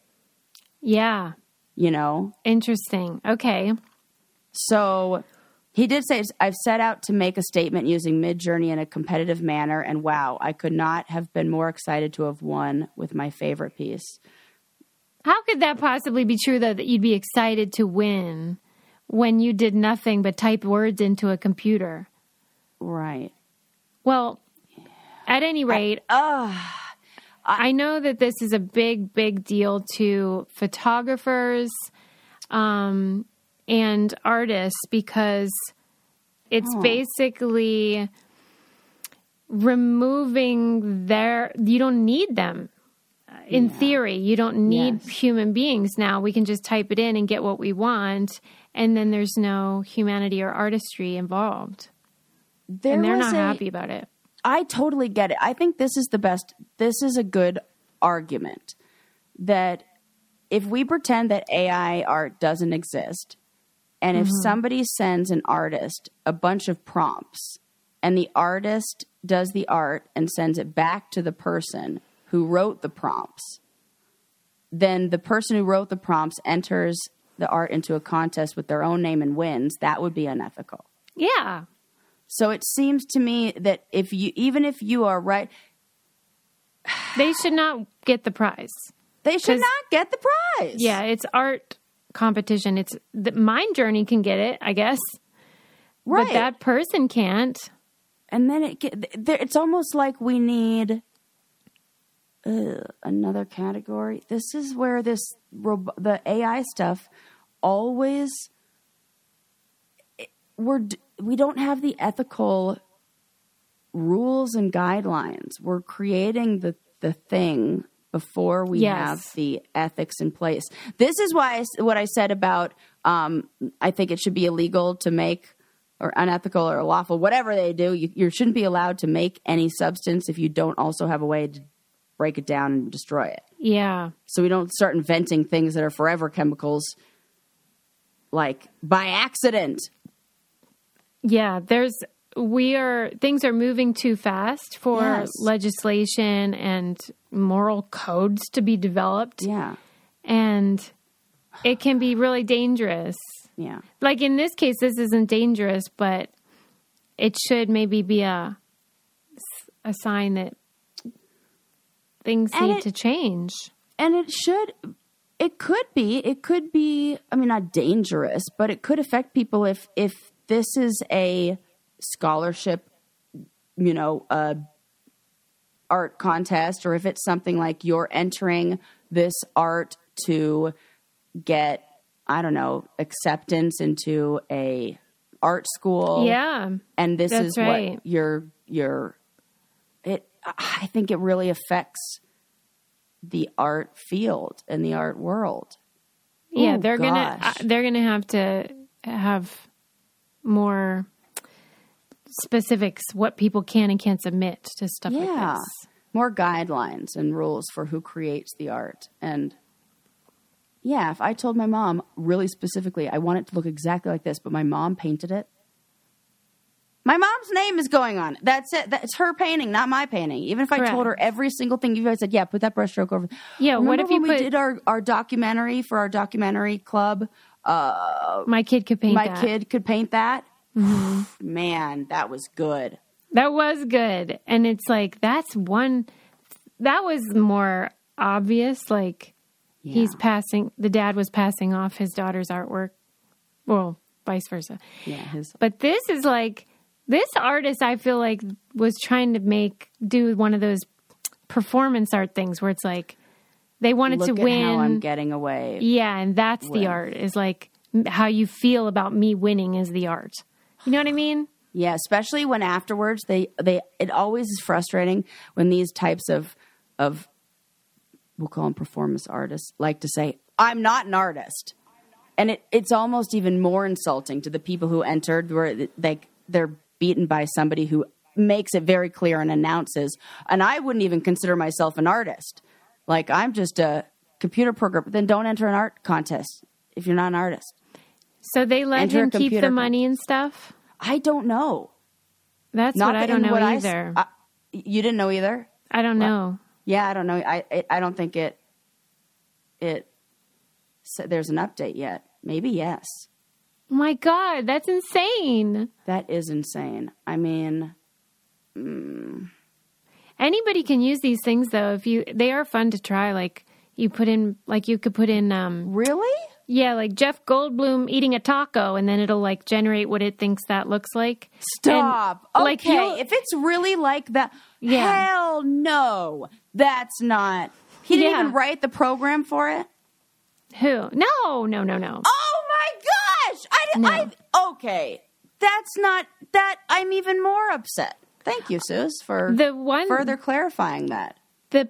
yeah. you know. Interesting. Okay. So he did say, "I've set out to make a statement using Mid Journey in a competitive manner, and wow, I could not have been more excited to have won with my favorite piece." How could that possibly be true, though, that you'd be excited to win when you did nothing but type words into a computer? Right. Well, at any rate, I know that this is a big, big deal to photographers um, and artists because it's basically removing their, you don't need them. In theory, you don't need Yes. human beings now. We can just type it in and get what we want, and then there's no humanity or artistry involved. There and they're not a- happy about it. I totally get it. I think this is the best. This is a good argument that if we pretend that AI art doesn't exist, and if mm-hmm. somebody sends an artist a bunch of prompts and the artist does the art and sends it back to the person who wrote the prompts, then the person who wrote the prompts enters the art into a contest with their own name and wins, that would be unethical. Yeah. So it seems to me that if you, even if you are right, <sighs> They should not get the prize. they should not get the prize. Yeah, it's art competition. It's the Mind Journey can get it, I guess. right. But that person can't. and then it get, it's almost like we need uh, another category. This is where this the AI stuff always we're we don't have the ethical rules and guidelines. We're creating the the thing before we Yes. have the ethics in place. This is why I what I said about um, I think it should be illegal to make or unethical or lawful, whatever they do. You, you shouldn't be allowed to make any substance if you don't also have a way to break it down and destroy it. Yeah. So we don't start inventing things that are forever chemicals, like by accident. Yeah, there's we are things are moving too fast for Yes. legislation and moral codes to be developed Yeah, and it can be really dangerous. yeah, Like in this case this isn't dangerous, but it should maybe be a a sign that things And need it- to change. and it should. It could be. It could be. I mean, not dangerous, but it could affect people if if this is a scholarship, you know, uh, art contest, or if it's something like you're entering this art to get, I don't know, acceptance into a art school. Yeah. and this is right. what your your. I think it really affects the art field and the art world. Yeah, Oh, they're gonna uh, they're gonna have to have more specifics what people can and can't submit to stuff like Yeah. this. More guidelines and rules for who creates the art. And yeah, if I told my mom really specifically, I want it to look exactly like this, but my mom painted it. My mom's name is going on. That's it. That's her painting, not my painting. Even if I told her every single thing, you guys said, "Yeah, put that brushstroke over." Yeah, what Remember if you put- we did our, our documentary for our documentary club? Uh, my kid could paint my that. kid could paint that. Mm-hmm. <sighs> Man, that was good. That was good. And it's like that's one that was more obvious like he's passing the dad was passing off his daughter's artwork. Well, vice versa. Yeah, his But this is like this artist I feel like was trying to make do one of those performance art things where it's like they wanted look to win. how I'm getting away. yeah, and that's with. the art is like how you feel about me winning is the art. You know what I mean? Yeah, especially when afterwards they they it always is frustrating when these types of of we'll call them performance artists like to say I'm not an artist, and it it's almost even more insulting to the people who entered where they they're beaten by somebody who makes it very clear and announces, and I wouldn't even consider myself an artist. Like I'm just a computer programmer. Then don't enter an art contest if you're not an artist. So they let Enter him keep the money and stuff. I don't know. That's Not what I don't know what I either. I- you didn't know either. I don't know. Yeah, I don't know. I it, I don't think it it so there's an update yet. Maybe yes. My God, that's insane. That is insane. I mean, Anybody can use these things though. If you, they are fun to try. Like you put in, like you could put in, um, really? yeah, like Jeff Goldblum eating a taco, and then it'll like generate what it thinks that looks like. Stop. And, like, okay, you'll- if it's really like that, Yeah. hell no. That's not. He didn't Yeah. even write the program for it. Who? No, no, no, no. Oh! I, No. I okay. That's not that. I'm even more upset. Thank you, Sus, for The one- further clarifying that. The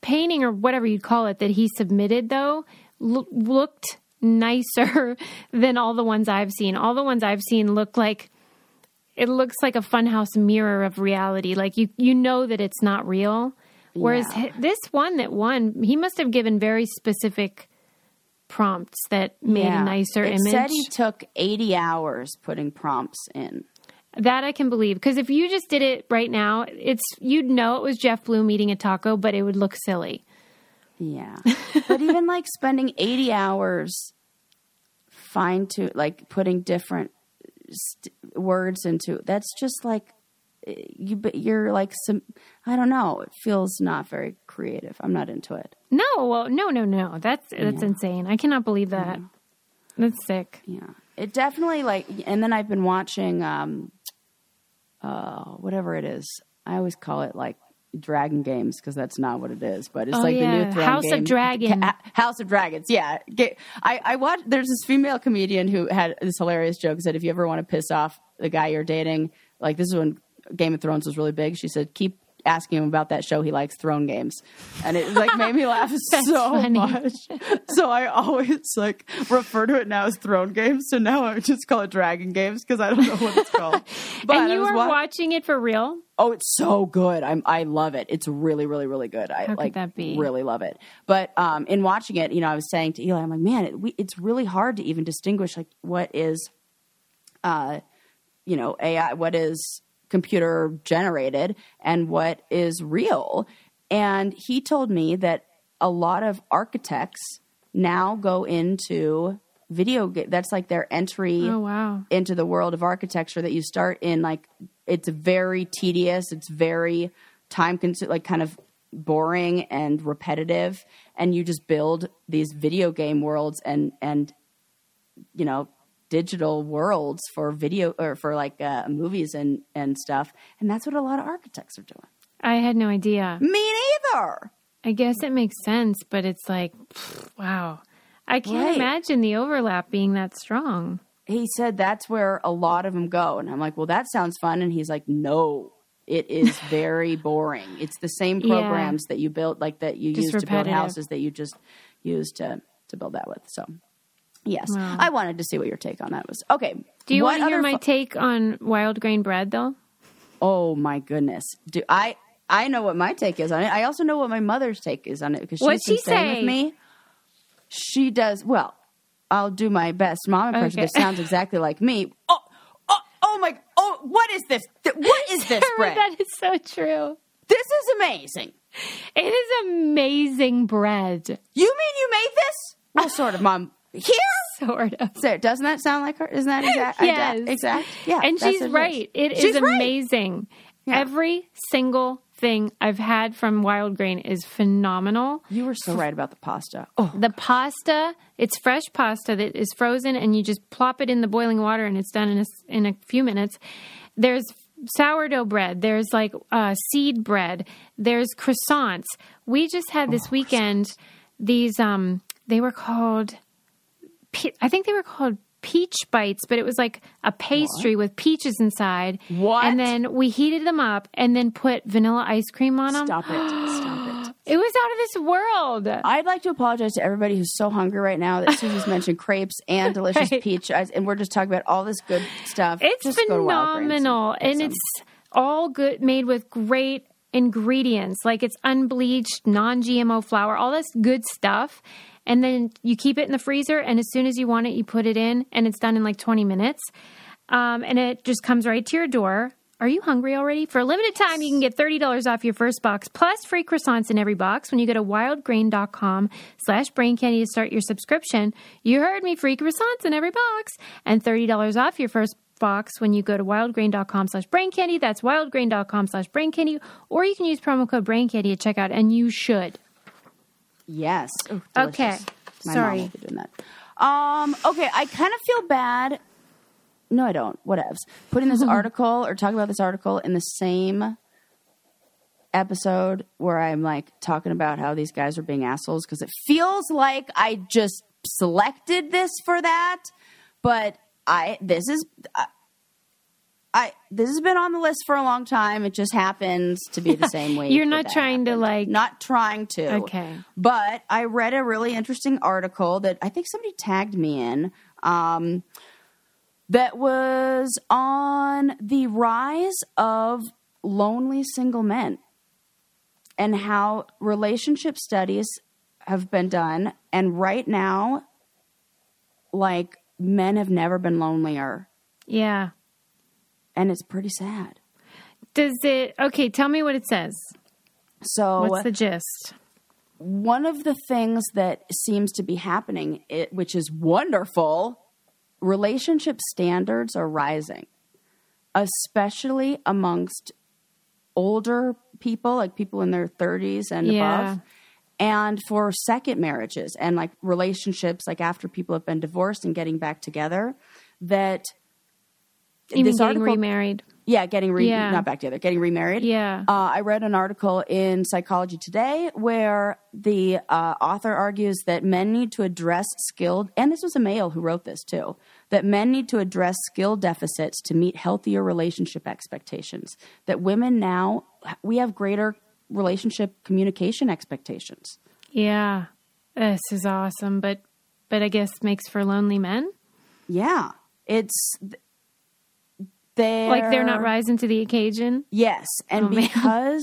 painting or whatever you'd call it that he submitted though lo- looked nicer <laughs> than all the ones I've seen. All the ones I've seen look like it looks like a funhouse mirror of reality. Like you you know that it's not real. Whereas Yeah. this one that won, he must have given very specific prompts that made a nicer it image. said he took 80 hours putting prompts in. That I can believe because if you just did it right now, it's you'd know it was Jeff Bloom eating a taco, but it would look silly. Yeah. but even like spending 80 hours fine to like putting different st- words into that's just like you but you're like some I don't know, it feels not very creative. I'm not into it. No, well, no, no, no. That's that's insane. I cannot believe that. That's sick. Yeah. It definitely like and then I've been watching um uh whatever it is. I always call it like Dragon Games because that's not what it is, but it's Oh, like the new Throne House of game. Dragon. Ca- House of Dragons. Yeah, Ga- I I watched. There's this female comedian who had this hilarious joke. Said if you ever want to piss off the guy you're dating, like this is when Game of Thrones was really big. She said keep asking him about that show he likes, Throne Games, and it like made me laugh <laughs> so funny. much. So I always like refer to it now as Throne Games. So now I just call it Dragon Games because I don't know what it's called. <laughs> But and you wa- watching it for real? Oh, it's so good. I'm I love it. It's really, really, really good. I How could like that be? really love it. But um, in watching it, you know, I was saying to Eli, I'm like, man, it, we, it's really hard to even distinguish like what is, uh, you know, AI, what is computer generated, and what is real. And he told me that a lot of architects now go into video. game That's like their entry Oh wow. into the world of architecture that you start in like it's very tedious it's very time consuming like kind of boring and repetitive and you just build these video game worlds and and you know digital worlds for video or for like uh, movies and and stuff and that's what a lot of architects are doing I had no idea. me neither I guess it makes sense, but it's like, wow. I can't Right. imagine the overlap being that strong. he said that's where a lot of them go and i'm like well that sounds fun and he's like no it is <laughs> very boring it's the same Yeah. programs that you built like that you Just use to build houses that you just use to to build that with so yes. Wow. i wanted to see what your take on that was. Okay Do you want to hear my fu- take on wild grain bread, though? oh my goodness. Do i i know what my take is on it. I also know what my mother's take is on it because she's she staying with me. She does well i'll do my best. Mom impression Okay. that sounds exactly like me. Oh oh oh my oh what is this? What is this <laughs> bread? that is so true. this is amazing. It is amazing bread, you mean you made this? Well sort of mom here sort of. so doesn't that sound like her isn't that exact <laughs> Yes. exact yeah and she's what it is. right. It is She's right. amazing. Yeah. Every single thing I've had from wild grain is phenomenal. you were so right about the pasta oh The pasta, it's fresh pasta that is frozen, and you just plop it in the boiling water, and it's done in a, in a few minutes. There's sourdough bread. There's like uh, seed bread. There's croissants. We just had Oh, this weekend these. Um, they were called. Pe- I think they were called peach bites, but it was like a pastry with peaches inside. What? And then we heated them up, and then put vanilla ice cream on them. stop it stop it <gasps> It was out of this world. I'd like to apologize to everybody who's so hungry right now that Susie's <laughs> mentioned crepes and delicious Right. peach, ice, and we're just talking about all this good stuff. It's Just phenomenal, and it's all good, made with great ingredients. Like it's unbleached, non-GMO flour, all this good stuff. And then you keep it in the freezer, and as soon as you want it, you put it in, and it's done in like 20 minutes. Um, and it just comes right to your door. Are you hungry already? For a limited time, you can get $30 off your first box plus free croissants in every box when you go to wildgrain.com slash brain candy to start your subscription. You heard me, free croissants in every box and $30 off your first box when you go to wildgrain.com slash brain candy. That's wildgrain.com slash brain candy. Or you can use promo code brain candy at checkout and you should. Yes. Ooh, Okay. My Sorry. mom doing that. Um, okay, I kind of feel bad. No, I don't. Whatevs. Putting this <laughs> article or talking about this article in the same episode where I'm like talking about how these guys are being assholes because it feels like I just selected this for that, but I this is I, this has been on the list for a long time. It just happens to be the same week. You're not trying to, like- not trying to. Okay. But I read a really interesting article that I think somebody tagged me in. Um, that was on the rise of lonely single men and how relationship studies have been done. And right now, like men have never been lonelier. Yeah. And it's pretty sad. Does it? Okay, tell me what it says. So What's the gist? one of the things that seems to be happening, it, which is wonderful, relationship standards are rising, especially amongst older people, like people in their 30s and Yeah. above. And for second marriages and like relationships, like after people have been divorced and getting back together, that Mean this getting article- remarried? yeah, getting re- Yeah. not back together, getting remarried. Yeah. Uh, I read an article in Psychology Today where the uh, author argues that men need to address skilled, and this was a male who wrote this too, that men need to address skill deficits to meet healthier relationship expectations. That women now, we have greater relationship communication expectations. Yeah. This is awesome, but but I guess makes for lonely men. Yeah. It's, they're, Like they're not rising to the occasion. Yes, and Oh, <laughs> because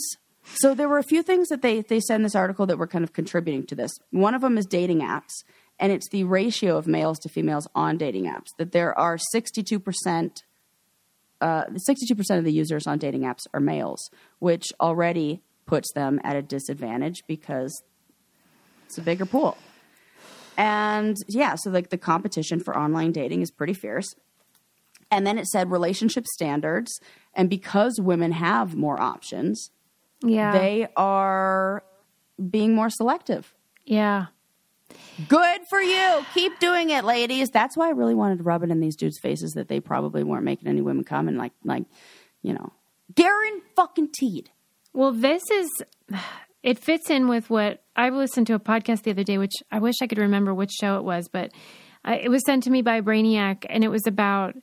so there were a few things that they they said in this article that were kind of contributing to this. One of them is dating apps, and it's the ratio of males to females on dating apps. That there are sixty two percent. Uh, 62% of the users on dating apps are males, which already puts them at a disadvantage because it's a bigger pool. And yeah, so like the competition for online dating is pretty fierce. And then it said relationship standards. And because women have more options, Yeah. they are being more selective. yeah. Good for you. Keep doing it, ladies. That's why I really wanted to rub it in these dudes' faces that they probably weren't making any women come and like, like, you know, Garen fucking teed. Well, this is it fits in with what I listened to a podcast the other day, which I wish I could remember which show it was, but I, it was sent to me by Brainiac, and it was about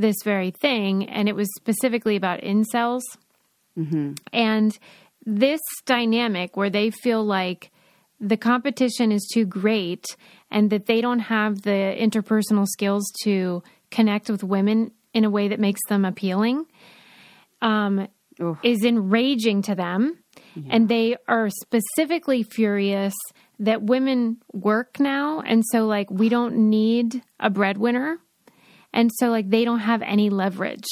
this very thing, and it was specifically about incels, and this dynamic where they feel like the competition is too great and that they don't have the interpersonal skills to connect with women in a way that makes them appealing um, is enraging to them. And they are specifically furious that women work now. And so, like, we don't need a breadwinner. And so, like, they don't have any leverage.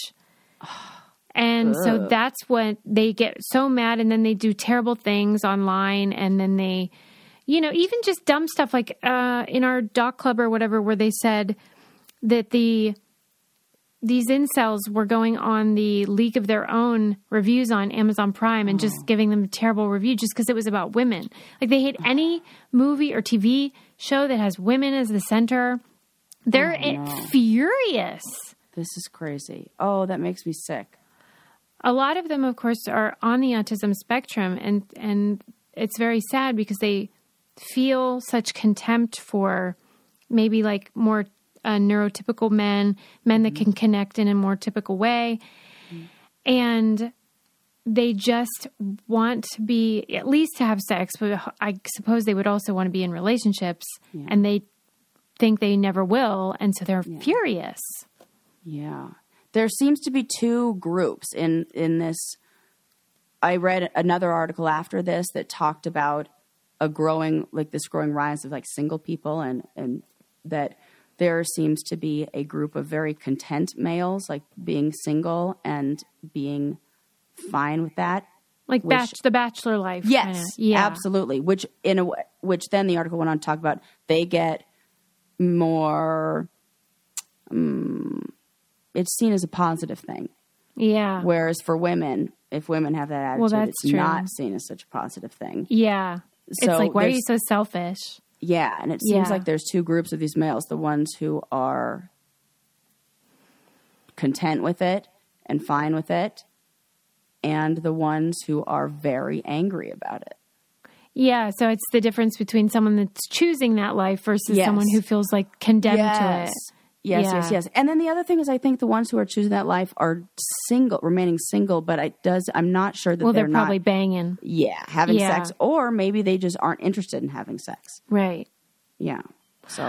And so that's what they get so mad. And then they do terrible things online. And then they, you know, even just dumb stuff like uh, in our doc club or whatever, where they said that the these incels were going on the leak of their own reviews on Amazon Prime and just giving them a terrible review just because it was about women. Like they hate any movie or TV show that has women as the center. They're i- furious. This is crazy. Oh, that makes me sick. A lot of them, of course, are on the autism spectrum, and and it's very sad because they feel such contempt for maybe like more uh, neurotypical men, men that can connect in a more typical way, and they just want to be at least to have sex, but I suppose they would also want to be in relationships, and they think they never will, and so they're furious. Yeah. There seems to be two groups in in this I read another article after this that talked about a growing like this growing rise of like single people and and that there seems to be a group of very content males like being single and being fine with that Like Which- batch, the bachelor life. Yes, kinda. yeah, absolutely. Which in a which then the article went on to talk about they get more. Um, it's seen as a positive thing, yeah, whereas for women, if women have that attitude, Well, that's it's true. not seen as such a positive thing. yeah. So it's like, why are you so selfish? Yeah, and it seems Yeah. like there's two groups of these males: the ones who are content with it and fine with it, and the ones who are very angry about it. Yeah, so it's the difference between someone that's choosing that life versus Yes. someone who feels like condemned to it. Yes, Yeah. yes, yes. And then the other thing is, I think the ones who are choosing that life are single, remaining single. But it does. I'm not sure that Well, they're, they're, probably not, banging, yeah, having Yeah. sex, or maybe they just aren't interested in having sex. right? Yeah. So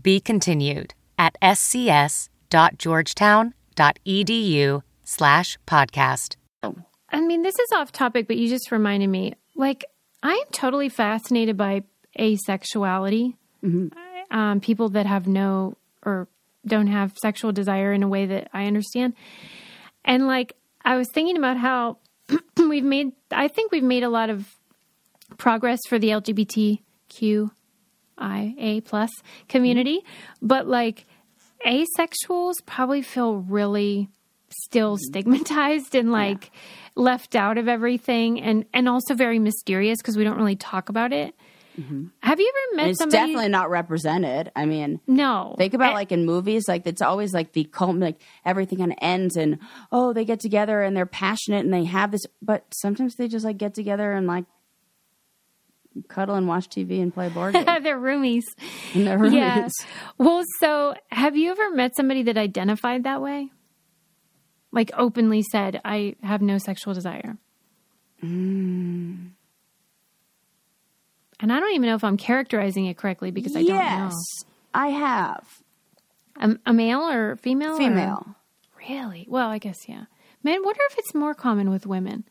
Be continued at scs.georgetown.edu slash podcast. I mean, this is off topic, but you just reminded me. Like, I am totally fascinated by asexuality. Um, people that have no or don't have sexual desire in a way that I understand. And like, I was thinking about how <clears throat> we've made, I think we've made a lot of progress for the LGBTQIA plus community, but like asexuals probably feel really still mm-hmm. stigmatized and like left out of everything and and also very mysterious because we don't really talk about it. Mm-hmm. Have you ever met And it's somebody? definitely not represented. I mean, no. Think about I- like in movies, like it's always like the cult, like everything kind of ends and oh, they get together and they're passionate and they have this, but sometimes they just like get together and like cuddle and watch TV and play board <laughs> games. they're roomies. in their rooms. Yeah. Well, so have you ever met somebody that identified that way? Like openly said, I have no sexual desire. Mm. And I don't even know if I'm characterizing it correctly because I yes, don't know. Yes, I have. A, a male or female? or- female. Really? Well, I guess, yeah. Man, wonder if it's more common with women.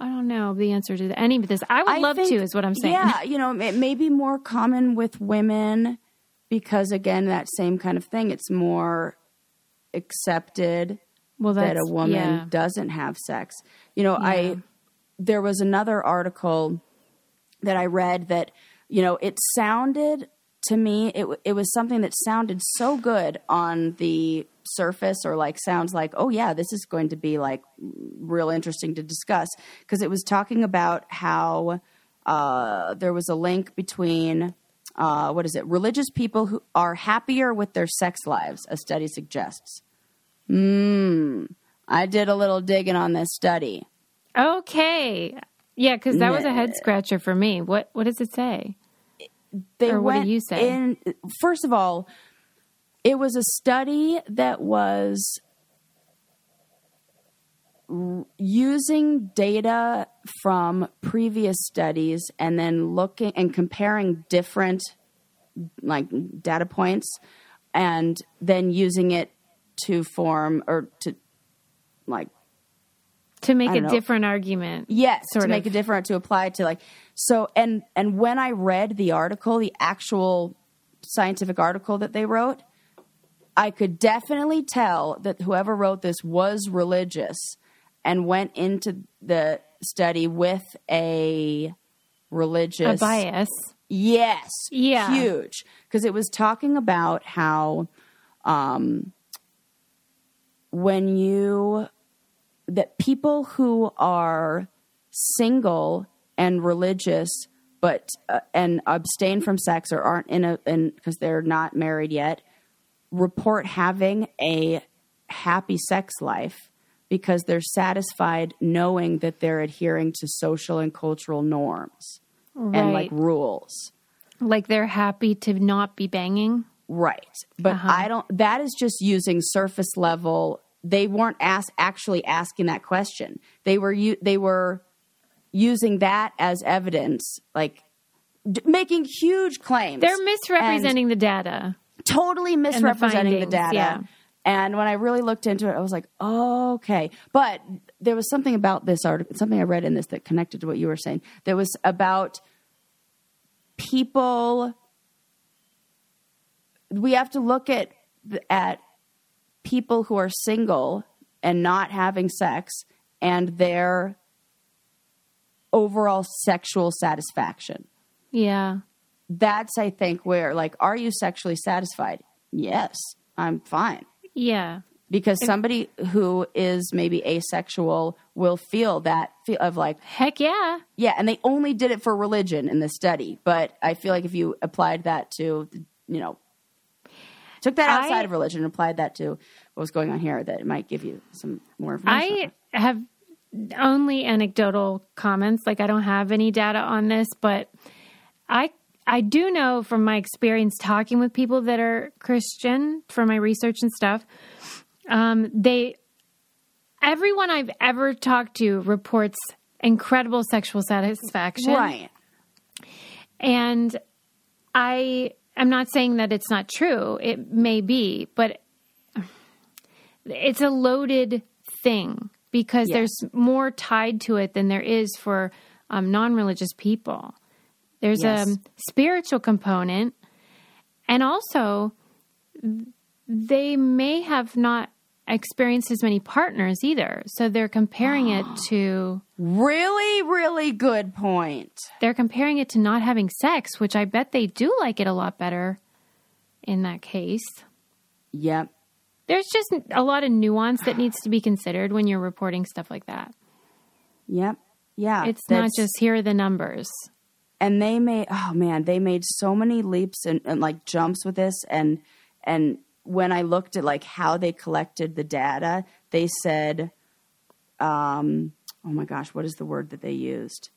I don't know the answer to any of this. I would I love think- to, is what I'm saying. Yeah, you know, it may be more common with women because again, that same kind of thing. It's more accepted Well, that a woman yeah. doesn't have sex. You know, I there was another article that I read that you know it sounded to me it it was something that sounded so good on the surface or like sounds like oh yeah this is going to be like real interesting to discuss because it was talking about how uh, there was a link between uh, what is it religious people who are happier with their sex lives a study suggests Hmm. I did a little digging on this study. Okay. Yeah, because that was a head scratcher for me. What What does it say? They Or what do went you say? In, first of all, it was a study that was using data from previous studies and then looking and comparing different like data points and then using it to form or to like To make a know. different argument. Yes, to make a different to apply to like so and and when I read the article, the actual scientific article that they wrote, I could definitely tell that whoever wrote this was religious and went into the study with a religious A bias. Yes. Yeah. Huge. Because it was talking about how um, when you, that people who are single and religious, but, uh, and abstain from sex or aren't in a, in, because they're not married yet, report having a happy sex life because they're satisfied knowing that they're adhering to social and cultural norms and like rules. Like they're happy to not be banging. Right. But Uh-huh. I don't that is just using surface level. They weren't ask, actually asking that question. They were u- they were using that as evidence like d- making huge claims. They're misrepresenting the data. totally misrepresenting the, findings, data. yeah. And when I really looked into it, I was like, oh, okay. But there was something about this article, something I read in this that connected to what you were saying. There was about people. We have to look at at people who are single and not having sex and their overall sexual satisfaction Yeah. that's I think where like, are you sexually satisfied? Yes, I'm fine. Yeah. Because somebody who is maybe asexual will feel that feel of like, Heck yeah. yeah, and they only did it for religion in this study. But I feel like if you applied that to, you know, took that outside I- of religion and applied that to what was going on here, that it might give you some more information. I have only anecdotal comments. Like I don't have any data on this, but I I do know from my experience talking with people that are Christian from my research and stuff. Um, they everyone I've ever talked to reports incredible sexual satisfaction. right. And I am not saying that it's not true. It may be, but it's a loaded thing because there's more tied to it than there is for um, non religious people. There's Yes. a spiritual component, and also they may have not experienced as many partners either. So they're comparing it <gasps> to Really, really good point. they're comparing it to not having sex, which I bet they do like it a lot better in that case. Yep. There's just a lot of nuance that needs to be <sighs> considered when you're reporting stuff like that. Yep. Yeah. It's not just here are the numbers. and they made oh man they made so many leaps and, and like jumps with this and and when i looked at like how they collected the data they said um oh my gosh what is the word that they used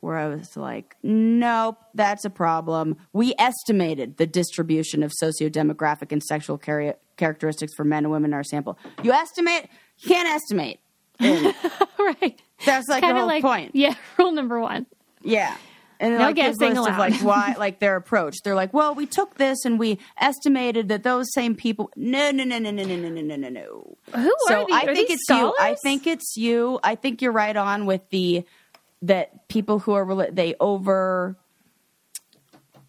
where i was like nope that's a problem we estimated the distribution of socio-demographic and sexual chari- characteristics for men and women in our sample you estimate you can't estimate <laughs> right. that's like the Kind of whole like, point yeah, <laughs> rule number one. yeah. And No like guessing list of like why <laughs> like their approach. They're like, well, we took this and we estimated that those same people. No, no, no, no, no, no, no, no, no, no. Who So are these? I are think these it's you. I think it's you. I think you're right on with the that people who are they over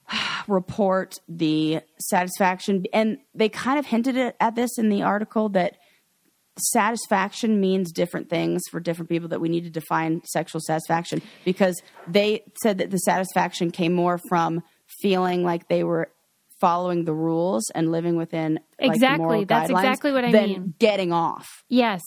<sighs> report the satisfaction and they kind of hinted at this in the article that satisfaction means different things for different people that we need to define sexual satisfaction because they said that the satisfaction came more from feeling like they were following the rules and living within like, the Exactly. That's exactly what I than mean. getting off Yes.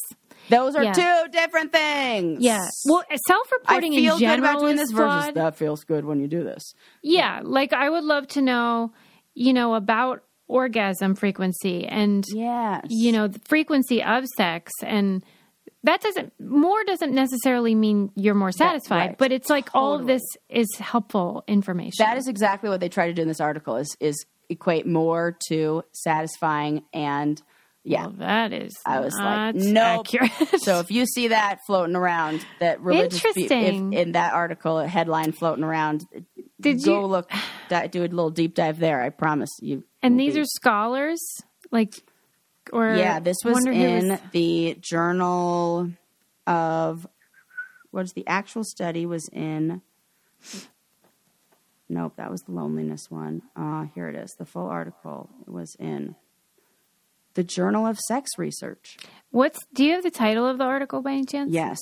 those are Yeah. two different things Yeah. Well, self-reporting feel in good about doing is this versus flawed. that feels good when you do this Yeah, like I would love to know, you know, about orgasm frequency and yes you know, the frequency of sex and that doesn't more doesn't necessarily mean you're more satisfied, right. but it's like all of this is helpful information. that is exactly what they try to do in this article is is equate more to satisfying and yeah well, that is I was like, nope. accurate. So if you see that floating around, that religious Interesting. if in that article, a headline floating around, Did go you- look, di- do a little deep dive there. I promise you. And these are scholars like or yeah. This was in was- the Journal of what is the actual study was in. Nope, that was the loneliness one. Uh, here it is. The full article was in the Journal of Sex Research. What's do you have the title of the article by any chance? Yes.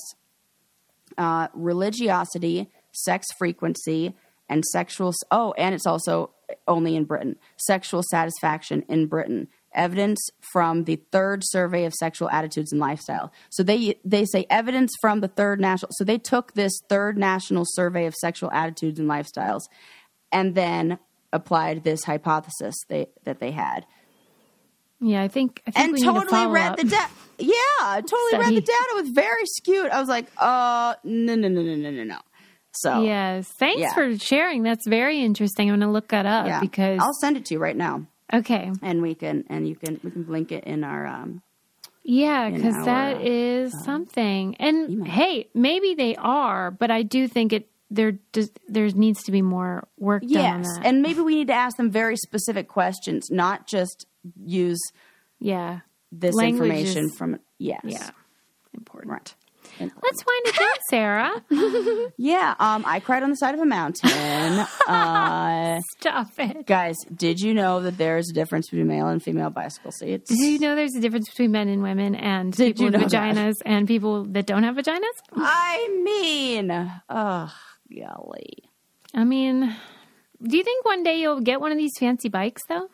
Uh, religiosity, sex frequency, and sexual. Oh, and it's also only in Britain. Sexual satisfaction in Britain. Evidence from the third survey of sexual attitudes and lifestyle. So they they say evidence from the third national. So they took this third national survey of sexual attitudes and lifestyles, and then applied this hypothesis they, that they had Yeah, I think I think and to totally follow read up. the data. Yeah, totally read the data. It was very skewed. I was like, uh, no, no, no, no, no, no, no. So Yes, thanks Yeah. for sharing. That's very interesting. I'm going to look that up yeah, because I'll send it to you right now, okay, and we can and you can we can link it in our um. yeah, because that is uh, something. And email. hey, maybe they are, but I do think it there does there needs to be more work done on Yes, and maybe we need to ask them very specific questions, not just use yeah, this Language information is- from. Yes, yeah, important. right. Let's wind it down, Sarah. <laughs> yeah, um, I cried on the side of a mountain. <laughs> uh, Stop it. guys, did you know that there is a difference between male and female bicycle seats? Do you know there's a difference between men and women and Did people you with know that? vaginas and people that don't have vaginas? I mean, oh, golly. I mean, Do you think one day you'll get one of these fancy bikes though?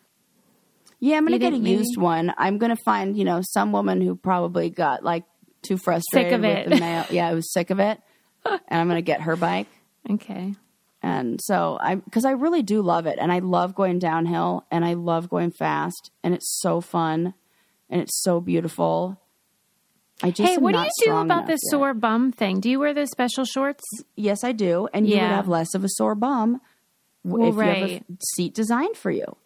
Yeah, I'm gonna You get a maybe- used one. I'm gonna find you know some woman who probably got like too frustrated of with it. the mail. Yeah, I was sick of it, <laughs> and I'm gonna get her bike. Okay. And so I, because I really do love it, and I love going downhill, and I love going fast, and it's so fun, and it's so beautiful. I just Hey, what do you do about this yet. sore bum thing? Do you wear those special shorts? Yes, I do, and you would have less of a sore bum Well, if you have a seat designed for you.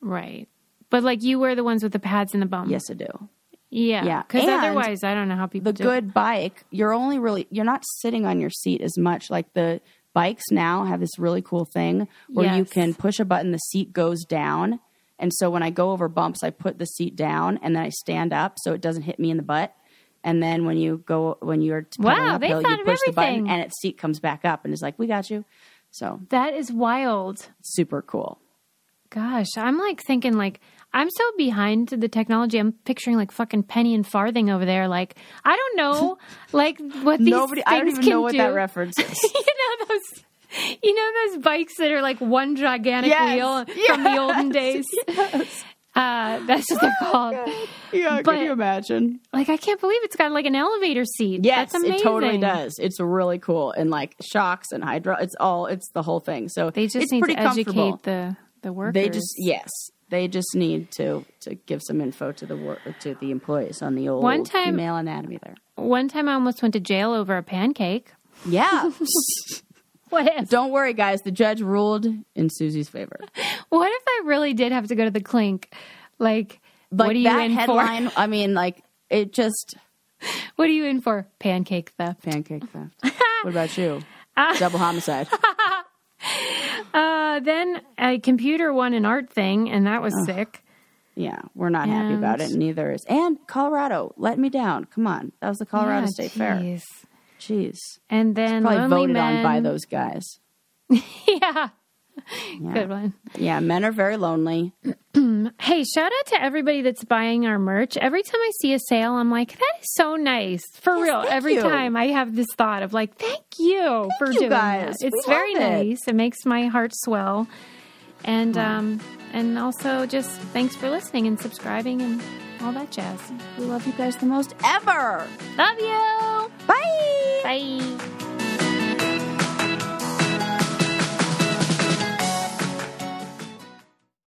Right. But like you wear the ones with the pads in the bum. Yes, I do. Yeah. Yeah. Because otherwise, I don't know how people the do it. good bike, you're only really you're not sitting on your seat as much. Like the bikes now have this really cool thing where you can push a button, the seat goes down. And so when I go over bumps, I put the seat down and then I stand up so it doesn't hit me in the butt. And then when you go when you're Wow, they uphill, thought you push the button and its seat comes back up and is like, "We got you." So That is wild. super cool. Gosh, I'm like thinking like I'm so behind the technology. I'm picturing like fucking penny and farthing over there. Like I don't know, <laughs> like what these Nobody, I don't things even can know what do. that <laughs> reference is. you know those. You know those bikes that are like one gigantic Yes, wheel from the olden <laughs> days. Uh, that's what they're called. yeah, But- can you imagine? Like I can't believe it's got like an elevator seat. Yes, that's amazing. it totally does. It's really cool, and like shocks and hydro, it's all it's the whole thing. So They just it's need pretty to educate the the workers. They just yes, they just need to to give some info to the work to the employees on the old One time- female anatomy there. One time I almost went to jail over a pancake. Yeah, <laughs> What if? don't worry, guys. The judge ruled in Susie's favor. <laughs> What if I really did have to go to the clink? Like, Like what are you in headline. I mean, like it just? <laughs> What are you in for? Pancake theft. pancake theft. what about you? Ah. Double homicide. <laughs> Uh, then a computer won an art thing, and that was sick. Yeah, we're not happy about it. Neither is and Colorado let me down. Come on, that was the Colorado Yeah, State Fair. jeez. Jeez, And then probably lonely voted men. on by those guys. <laughs> yeah. <laughs> Good one. Yeah, men are very lonely. <clears throat> Hey, shout out to everybody that's buying our merch. Every time I see a sale, I'm like, that is so nice. For real. Every you. time I have this thought of like, thank you for you, doing guys. that. It's We very love it. nice. It makes my heart swell. And um and also just thanks for listening and subscribing and all that jazz. We love you guys the most ever. Love you. Bye. Bye.